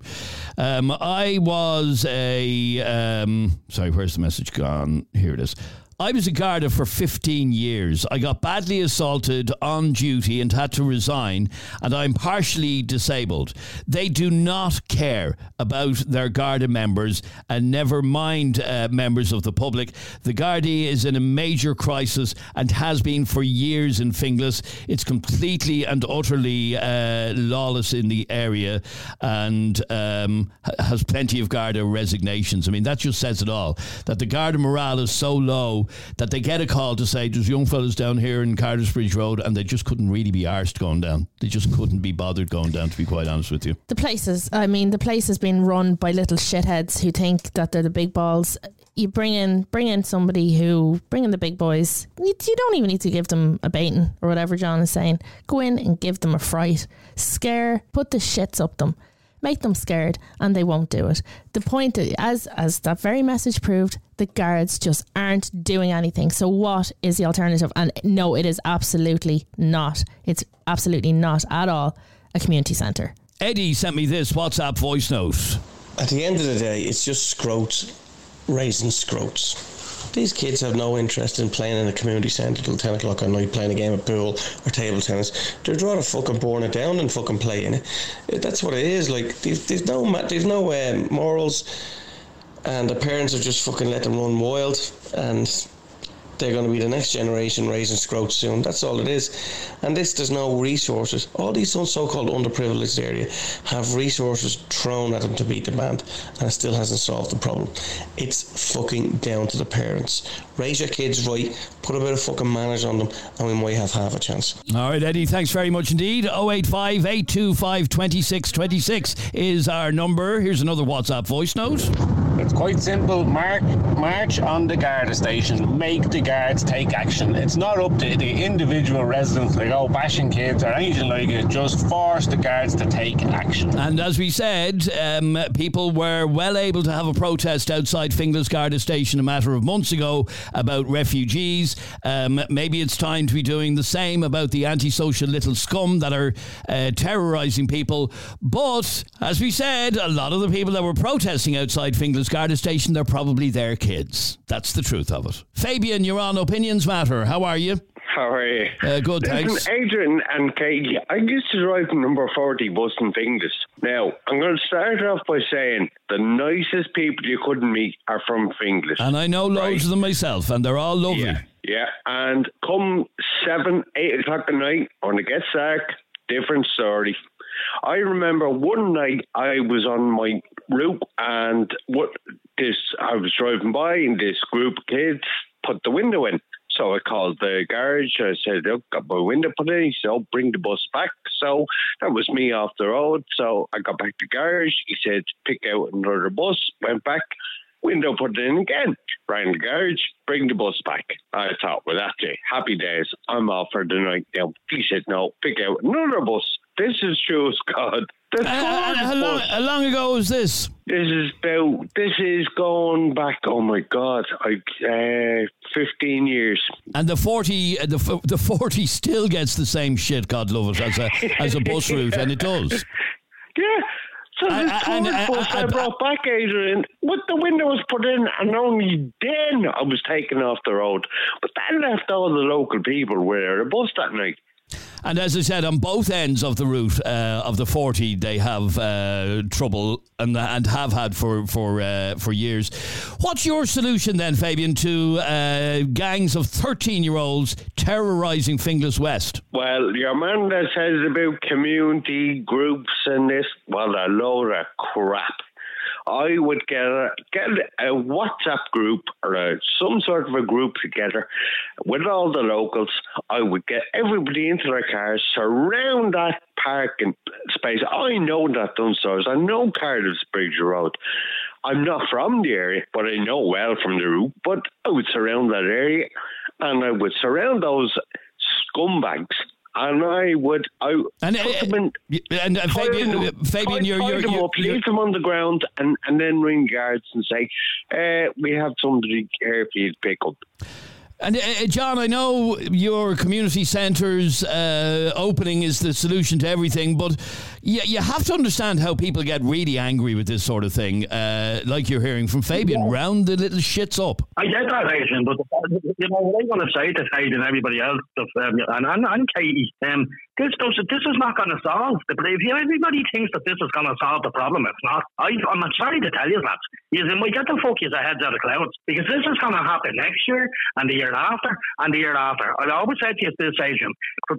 Um, I was a. Um, sorry, where's the message gone? Here it is. I was a Garda for 15 years. I got badly assaulted on duty and had to resign, and I'm partially disabled. They do not care about their Garda members and never mind uh, members of the public. The Garda is in a major crisis and has been for years in Finglas. It's completely and utterly uh, lawless in the area and um, has plenty of Garda resignations. I mean, that just says it all that the Garda morale is so low that they get a call to say there's young fellas down here in Cardiffsbridge Road and they just couldn't really be arsed going down. They just couldn't be bothered going down, to be quite honest with you. The places, I mean, the place has been run by little shitheads who think that they're the big balls. You bring in, bring in somebody who, bring in the big boys. You, you don't even need to give them a baiting or whatever John is saying. Go in and give them a fright. Scare, put the shits up them make them scared and they won't do it. The point as as that very message proved, the guards just aren't doing anything. So what is the alternative? And no, it is absolutely not. It's absolutely not at all a community centre. Eddie sent me this WhatsApp voice note. At the end of the day, it's just scroats raising scroats. These kids have no interest in playing in a community centre till 10 o'clock at night, playing a game of pool or table tennis. They'd rather fucking burn it down than fucking play in it. That's what it is. Like, there's, no, there's no uh, morals, and the parents are just fucking let them run wild. And they're going to be the next generation raising scroats soon. That's all it is. And this, there's no resources. All these so-called underprivileged area have resources thrown at them to beat the band, and it still hasn't solved the problem. It's fucking down to the parents. Raise your kids right, put a bit of fucking manners on them, and we might have half a chance. All right, Eddie, thanks very much indeed. 085 825 2626 is our number. Here's another WhatsApp voice note. It's quite simple. Mark, march on the Garda station. Make the guards take action. It's not up to the individual residents to go bashing kids or anything like it. Just force the guards to take action. And as we said, um, people were well able to have a protest outside Finglas Garda station a matter of months ago about refugees. Um, maybe it's time to be doing the same about the antisocial little scum that are uh, terrorising people. But as we said, a lot of the people that were protesting outside Finglas Garda station, they're probably their kids. That's the truth of it. Fabian, you're on Opinions Matter. How are you? How are you? Uh, good, Listen, thanks. Adrian and Katie, I used to drive number 40 bus in Finglas. Now, I'm going to start off by saying the nicest people you couldn't meet are from Finglas. And I know loads of them myself, and they're all lovely. Yeah, yeah. And come 7, 8 o'clock at night, when it gets dark, different story. I remember one night I was on my route and what this I was driving by and this group of kids put the window in. So I called the garage. I said, Look, got my window put in. He said, oh, bring the bus back. So that was me off the road. So I got back to the garage. He said, pick out another bus. Went back, window put in again. Rang the garage, bring the bus back. I thought, well, that's it. Happy days. I'm off for the night now. He said, no, pick out another bus. This is true as God. Uh, how, long, how long ago was this? This is about. This is going back. Oh my God! I uh, fifteen years. And the forty, uh, the the forty still gets the same shit. God love it as a as a bus route, and it does. Yeah. So And- the and- third and- bus I brought back, Adrian, with the window was put in, and only then I was taken off the road. But that left all the local people where a bus that night. And as I said, on both ends of the route uh, of the forty, they have uh, trouble and and have had for for uh, for years. What's your solution then, Fabian, to uh, gangs of thirteen-year-olds terrorising Finglas West? Well, your man that says about community groups and this, well, a load of crap. I would get a, get a WhatsApp group or a, some sort of a group together with all the locals. I would get everybody into their cars, surround that parking space. I know that Dunnes Stores. I know Cardiffsbridge Road. I'm not from the area, but I know well from the route. But I would surround that area, and I would surround those scumbags. And I would, I And, uh, in, And uh, Fabian, them- uh, Fabian, you're you're, them you're, up, you're leave them on the ground, and, and then ring guards and say, uh, "We have somebody here for you to pick up." And uh, John, I know your community centres uh, opening is the solution to everything, but you, you have to understand how people get really angry with this sort of thing, uh, like you're hearing from Fabian, yeah. round the little shits up. I get that, Adrian, but you know what I want to say to Kate and everybody else, um, and, and, and Katie, um, this does this is not going to solve the if everybody thinks that this is going to solve the problem, it's not. I, I'm sorry to tell you that. You might get the fuck your heads out of clouds because this is going to happen next year and the year after and the year after. I always said to you this age,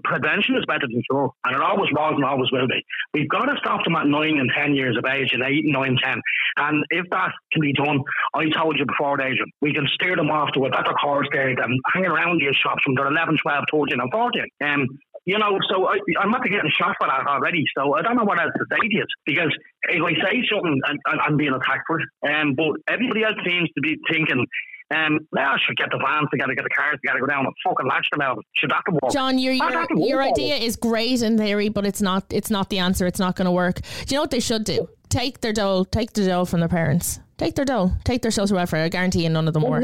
prevention is better than cure, and it always was and always will be. We've got to stop them at nine and ten years of age, and eight, nine, ten. And if that can be done, I told you before, Adrian, we can steer them off to a better course there than hanging around these shops from they're 11, 12, 13, and 14. Um, you know, so I, I'm not getting shot for that already. So I don't know what else to say to you because if I say something, and, I'm being attacked for it. Um, but everybody else seems to be thinking. Um, yeah, I should get the vans together, get the cars together, go down and fucking lash them out. Should that work? John, your your, your idea is great in theory, but it's not. It's not the answer. It's not going to work. Do you know what they should do? Take their dole. Take the dole from their parents. Take their dough. Take their social welfare. I guarantee you none of them work.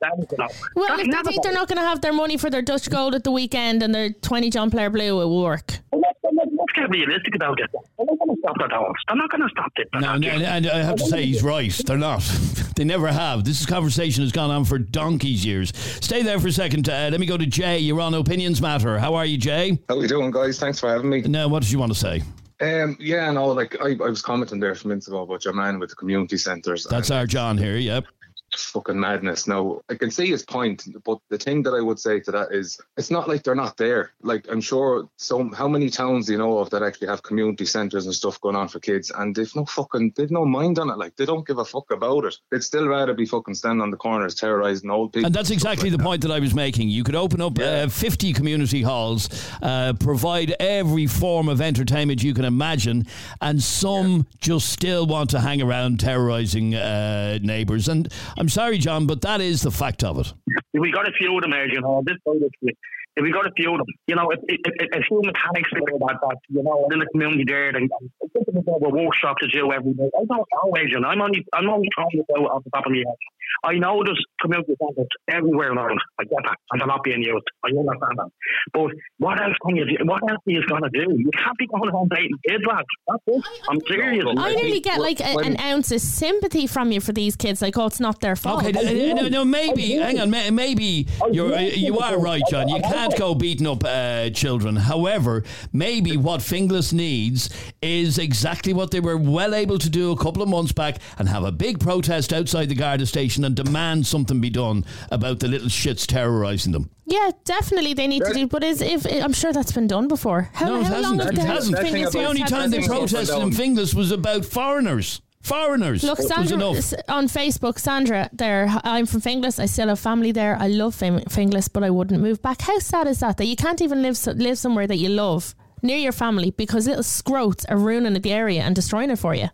That's not going to work. Well, if they think they're not going to have their money for their Dutch Gold at the weekend and their 20 John Player Blue, it will work. Let's get realistic about it. They're not going to stop their dollars. They're not going to stop it. No, and, and I have to say, he's right. They're not. they never have. This conversation has gone on for donkey's years. Stay there for a second. Uh, let me go to Jay. You're on Opinions Matter. How are you, Jay? How are you doing, guys? Thanks for having me. Now, what did you want to say? Um, yeah, no, like I, I was commenting there some minutes ago about your man with the community centres. That's our John here, yep fucking madness. Now, I can see his point, but the thing that I would say to that is it's not like they're not there. Like, I'm sure so how many towns do you know of that actually have community centres and stuff going on for kids and they've no fucking, they've no mind on it. Like, they don't give a fuck about it. They'd still rather be fucking standing on the corners terrorising old people. And that's exactly like the that. point that I was making. You could open up yeah. uh, 50 community halls, uh, provide every form of entertainment you can imagine, and some yeah. just still want to hang around terrorising uh, neighbours. And I'm sorry, John, but that is the fact of it. We got a few of them, as you know. This if we got a few of them, you know, if, if, if a few mechanics know about that, you know, in the community there, and a workshop to do every day. I don't know, Adrian. I'm only, I'm only trying to go off the top of my head. I know there's community centres everywhere in Ireland. I get that, and they're not being used. I understand that. But what else can you do? What else are you going to do? You can't be going home dating kids, lads. That's it. I'm serious. I nearly get like a, an ounce of sympathy from you for these kids. Like, oh, it's not their fault. Okay, no, no, maybe. Hang on, maybe you're you are right, John. You can't can't go beating up uh, children. However, maybe what Finglas needs is exactly what they were well able to do a couple of months back and have a big protest outside the Garda station and demand something be done about the little shits terrorising them. Yeah, definitely they need to do. But is if I'm sure that's been done before. How, no, it how hasn't. Long it hasn't. The only time they protested in Finglas was about foreigners. Foreigners. Look, Sandra on Facebook, Sandra, there. I'm from Finglas. I still have family there. I love Finglas, but I wouldn't move back. How sad is that? That you can't even live live somewhere that you love near your family because little scroats are ruining the area and destroying it for you.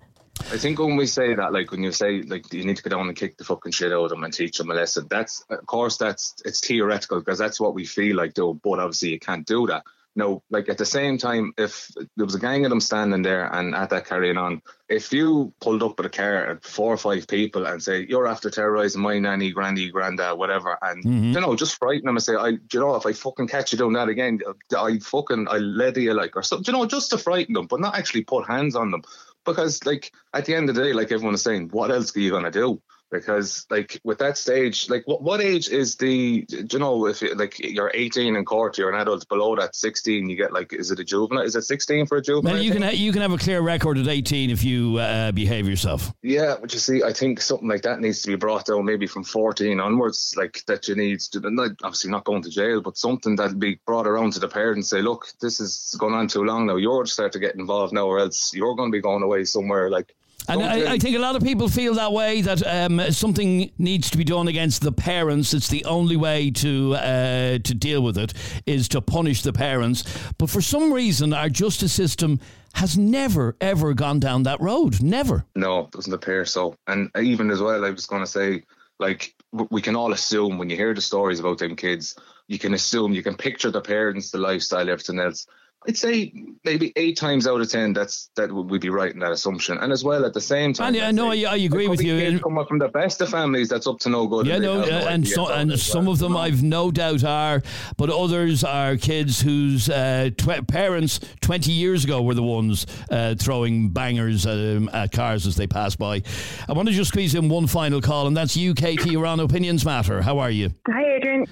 I think when we say that, like when you say like you need to go down and kick the fucking shit out of them and teach them a lesson, that's of course that's it's theoretical because that's what we feel like though. But obviously you can't do that. No, like at the same time, if there was a gang of them standing there and at that carrying on, if you pulled up with a car at four or five people and say you're after terrorising my nanny, granny, granddad, whatever, and mm-hmm. you know just frighten them and say, I, you know, if I fucking catch you doing that again, I fucking I leather you like or something, you know, just to frighten them, but not actually put hands on them, because like at the end of the day, like everyone is saying, what else are you gonna do? Because like with that stage like what, what age is the you know if you, like you're 18 in court you're an adult below that 16 you get like is it a juvenile is it 16 for a juvenile? Well you can ha- you can have a clear record at 18 if you uh, behave yourself. Yeah but you see I think something like that needs to be brought down maybe from 14 onwards like that you need to obviously not going to jail but something that'll be brought around to the parents and say look this is going on too long now. You're start to get involved now or else you're going to be going away somewhere like and I, I, think a lot of people feel that way that um, something needs to be done against the parents. It's the only way to uh, to deal with it is to punish the parents. But for some reason, our justice system has never ever gone down that road. Never. No, it doesn't appear so. And even as well, I was going to say, like we can all assume when you hear the stories about them kids, you can assume you can picture the parents, the lifestyle, everything else I'd say maybe eight times out of ten, that's that would be right in that assumption. And as well, at the same time, And, yeah, no, I, I agree with you. Come up from the best of families, that's up to no good. Yeah, and they no, have uh, and idea so, and it some well. of them I've no doubt are, but others are kids whose uh, tw- parents twenty years ago were the ones uh, throwing bangers um, at cars as they pass by. I want to just squeeze in one final call, and that's you, Katie. You're on Opinions Matter. How are you? Hi, Adrian.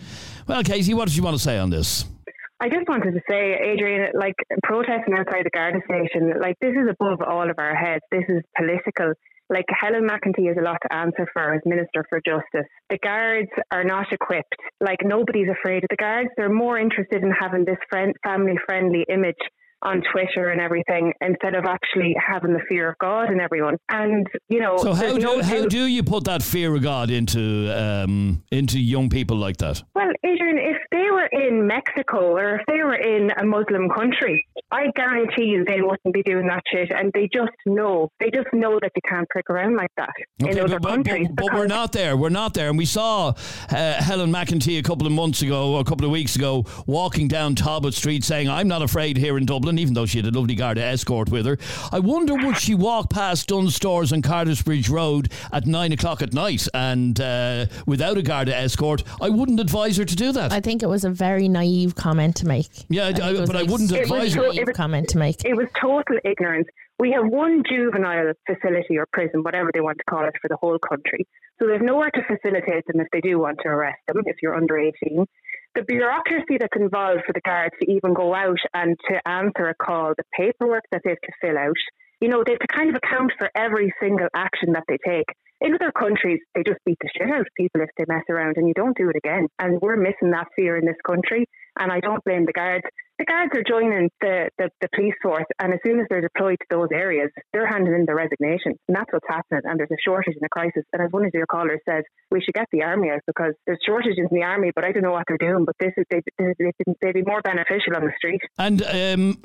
Well, Katie, what did you want to say on this? I just wanted to say, Adrian, like protesting outside the Garda station, like this is above all of our heads. This is political. Like Helen McEntee has a lot to answer for as Minister for Justice. The guards are not equipped. Like nobody's afraid of the guards. They're more interested in having this friend, family-friendly image on Twitter and everything instead of actually having the fear of God in everyone. And you know, So how do no how do you put that fear of God into um, into young people like that? Well, Adrian, if they were in Mexico or if they were in a Muslim country, I guarantee you they wouldn't be doing that shit. And they just know, they just know that they can't prick around like that in other but, countries. but, but we're not there. We're not there. And we saw uh, Helen McEntee a couple of months ago, or a couple of weeks ago, walking down Talbot Street saying, I'm not afraid here in Dublin, even though she had a lovely Garda escort with her. I wonder would she walk past Dunnes Stores on Cardiffsbridge Road at nine o'clock at night and uh, without a Garda escort? I wouldn't advise her to do that. I think it was a very naive comment to make. Yeah, I- I- it was but I wouldn't super advise her- naive comment to make. It was total ignorance. We have one juvenile facility or prison, whatever they want to call it, for the whole country. So there's nowhere to facilitate them if they do want to arrest them, if you're under 18. The bureaucracy that's involved for the guards to even go out and to answer a call, the paperwork that they have to fill out, you know, they have to kind of account for every single action that they take. In other countries, they just beat the shit out of people if they mess around, and you don't do it again. And we're missing that fear in this country, and I don't blame the guards. The guards are joining the, the, the police force, and as soon as they're deployed to those areas, they're handing in their resignation. And that's what's happening, and there's a shortage and a crisis. And as one of your callers said, we should get the army out because there's shortages in the army, but I don't know what they're doing. But this is they, they, they'd, they'd be more beneficial on the street. And um,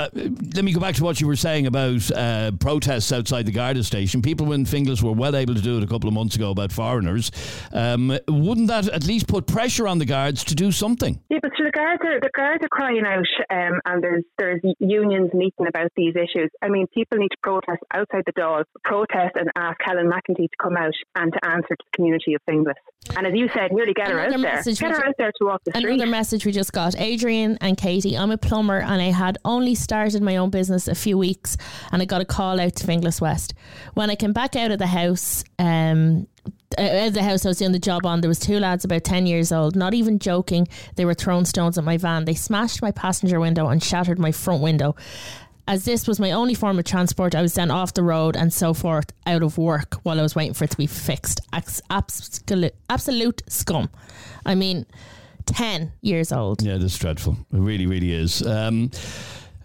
uh, let me go back to what you were saying about uh, protests outside the Garda station. People in Finglas were well able to do it a couple of months ago about foreigners. Um, wouldn't that at least put pressure on the guards to do something? Yeah, but so the guards are the guards are crying out, um, and there's there's unions meeting about these issues. I mean, people need to protest outside the doors, protest and ask Helen McEntee to come out and to answer to the community of Finglas. And as you said, nearly get her Another out there, message get her ju- out there to walk the street. Another message we just got Adrian and Katie. I'm a plumber and I had only started my own business a few weeks and I got a call out to Finglas West. When I came back out of the house, um, out of the house I was doing the job on, there was two lads about 10 years old, not even joking. They were throwing stones at my van. They smashed my passenger window and shattered my front window. As this was my only form of transport, I was then off the road and so forth, out of work while I was waiting for it to be fixed. Absolute, absolute scum. I mean, 10 years old. Yeah, that's dreadful. It really, really is. Um,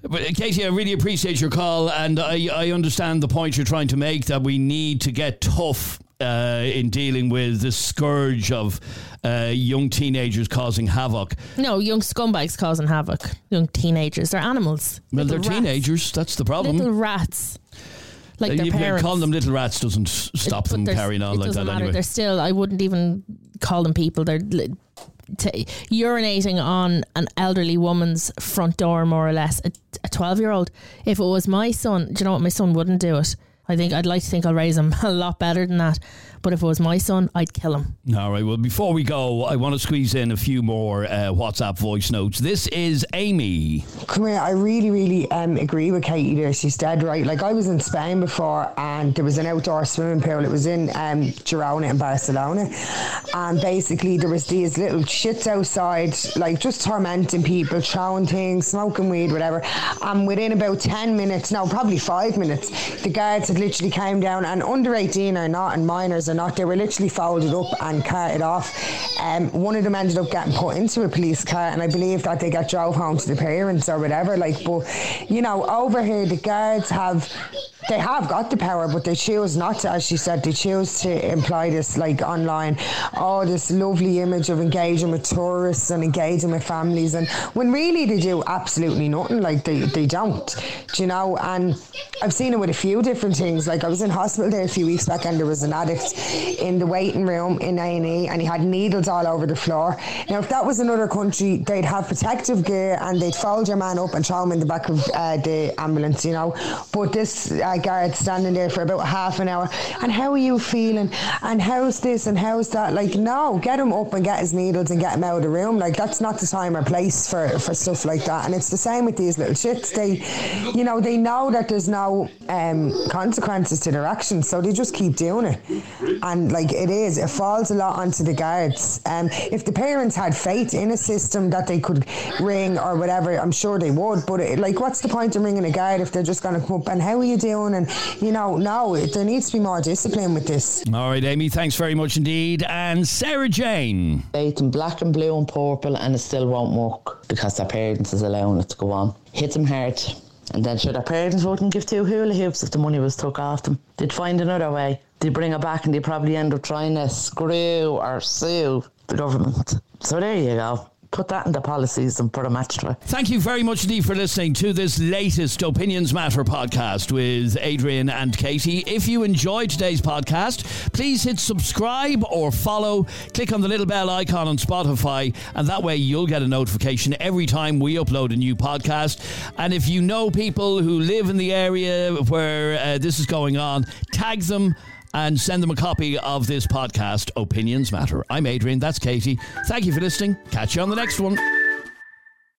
but uh, Katie, I really appreciate your call, and I, I understand the point you're trying to make that we need to get tough uh, in dealing with the scourge of uh, young teenagers causing havoc. No, young scumbags causing havoc. Young teenagers. They're animals. Well, Little they're rats. teenagers. That's the problem. Little rats. Like Uh, their you- parents. calling them little rats doesn't stop But them carrying on it like that matter. anyway. They're still. I wouldn't even call them people. They're t- urinating on an elderly woman's front door, more or less. A twelve-year-old. If it was my son, do you know what? My son wouldn't do it. I think I'd like to think I'll raise him a lot better than that. But if it was my son, I'd kill him. All right. Well, before we go, I want to squeeze in a few more uh, WhatsApp voice notes. This is Amy. Come here, I really, really um, agree with Katie there. She's dead right. Like, I was in Spain before and there was an outdoor swimming pool. It was in um, Girona in Barcelona. And basically, there was these little shits outside, like just tormenting people, throwing things, smoking weed, whatever. And within about 10 minutes, no, probably five minutes, the guards had literally came down and under 18 or not, and minors or not, they were literally folded up and carted off. Um, one of them ended up getting put into a police car, and I believe that they got drove home to the parents or whatever. Like, but you know, over here the guards have they have got the power, but they choose not to. As she said, they choose to imply this like online, oh, this lovely image of engaging with tourists and engaging with families, and when really they do absolutely nothing. Like they, they don't, do you know? And I've seen it with a few different things. Like I was in hospital there a few weeks back, and there was an addict in the waiting room in A and E, and he had needles all over the floor. Now, if that was another country, they'd have protective gear and they'd fold your man up and throw him in the back of uh, the ambulance, you know. But this uh, guard standing there for about half an hour, and how are you feeling? And how's this and how's that? Like, no, get him up and get his needles and get him out of the room. Like, that's not the time or place for, for stuff like that. And it's the same with these little shits. They, you know, they know that there's no um, consequences to their actions, so they just keep doing it. And like, it is, it falls a lot onto the guards. Um, if the parents had faith in a system that they could ring or whatever, I'm sure they would. But it, like, what's the point of ringing a guard if they're just going to come up and how are you doing? And you know, no, there needs to be more discipline with this. All right, Amy, thanks very much indeed. And Sarah Jane. Bait in black and blue and purple, and it still won't work because their parents is allowing it to go on. Hit them hard. And then sure their parents wouldn't give two hula hoops if the money was took off them. They'd find another way. They'd bring it back and they'd probably end up trying to screw or sue the government. So there you go put that in the policies and put a match to it. Thank you very much indeed for listening to this latest Opinions Matter podcast with Adrian and Katie. If you enjoyed today's podcast, please hit subscribe or follow. Click on the little bell icon on Spotify, and that way you'll get a notification every time we upload a new podcast. And if you know people who live in the area where uh, this is going on, tag them and send them a copy of this podcast, Opinions Matter. I'm Adrian, that's Katie. Thank you for listening. Catch you on the next one.